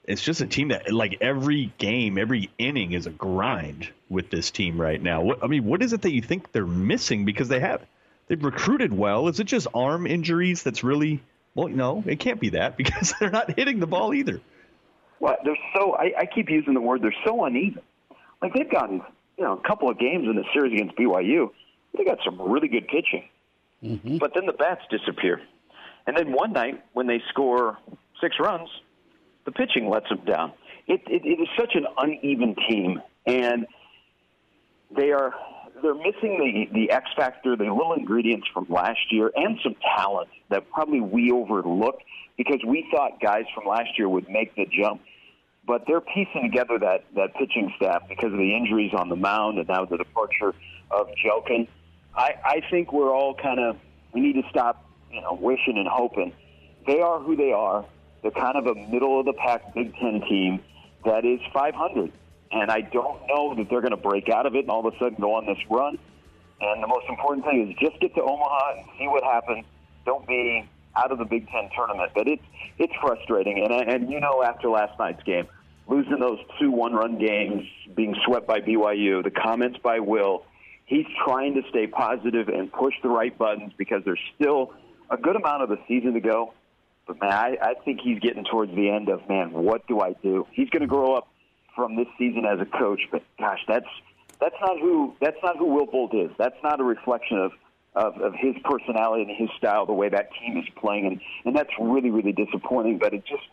it's just a team that, like, every game, every inning is a grind with this team right now. What, I mean, what is it that you think they're missing? Because they have, they've recruited well. Is it just arm injuries that's really, well, no, it can't be that because they're not hitting the ball either. Well, they're so. I, I keep using the word. They're so uneven. Like they've gotten, you know, a couple of games in the series against BYU. They got some really good pitching, mm-hmm. but then the bats disappear. And then one night when they score six runs, the pitching lets them down. It, it, it is such an uneven team, and they are they're missing the the X factor, the little ingredients from last year, and some talent that probably we overlooked because we thought guys from last year would make the jump. But they're piecing together that that pitching staff because of the injuries on the mound and now the departure of Jokin. I, I think we're all kind of we need to stop, you know, wishing and hoping. They are who they are. They're kind of a middle of the pack Big Ten team that is 500, and I don't know that they're going to break out of it and all of a sudden go on this run. And the most important thing is just get to Omaha and see what happens. Don't be out of the Big Ten tournament. But it's it's frustrating, and and you know after last night's game, losing those two one-run games, being swept by BYU, the comments by Will, he's trying to stay positive and push the right buttons because there's still a good amount of the season to go. But man, I, I think he's getting towards the end of man. What do I do? He's going to grow up from this season as a coach, but gosh, that's that's not who that's not who Will Bolt is. That's not a reflection of of, of his personality and his style, the way that team is playing, and and that's really really disappointing. But it just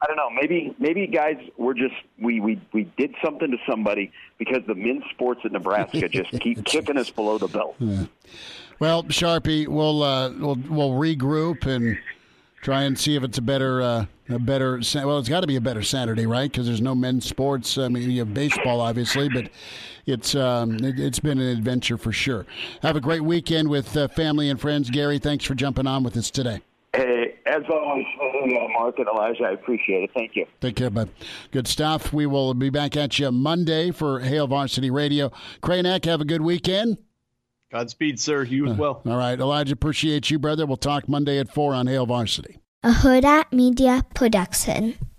I don't know. Maybe maybe guys we're just we we we did something to somebody because the men's sports at Nebraska just keep kicking us below the belt. Well, Sharpie, we'll uh, we'll we'll regroup and try and see if it's a better, uh, a better. Well, it's got to be a better Saturday, right? Because there's no men's sports. I mean, you have baseball, obviously, but it's um, it, has been an adventure for sure. Have a great weekend with uh, family and friends. Gary, thanks for jumping on with us today. Hey, as always, Mark and Elijah, I appreciate it. Thank you. Take care, bud. Good stuff. We will be back at you Monday for Hail Varsity Radio. Kranak, have a good weekend. Godspeed, sir. You as well. Uh, all right. Elijah, appreciate you, brother. We'll talk Monday at 4 on Hail Varsity. A Huda Media Production.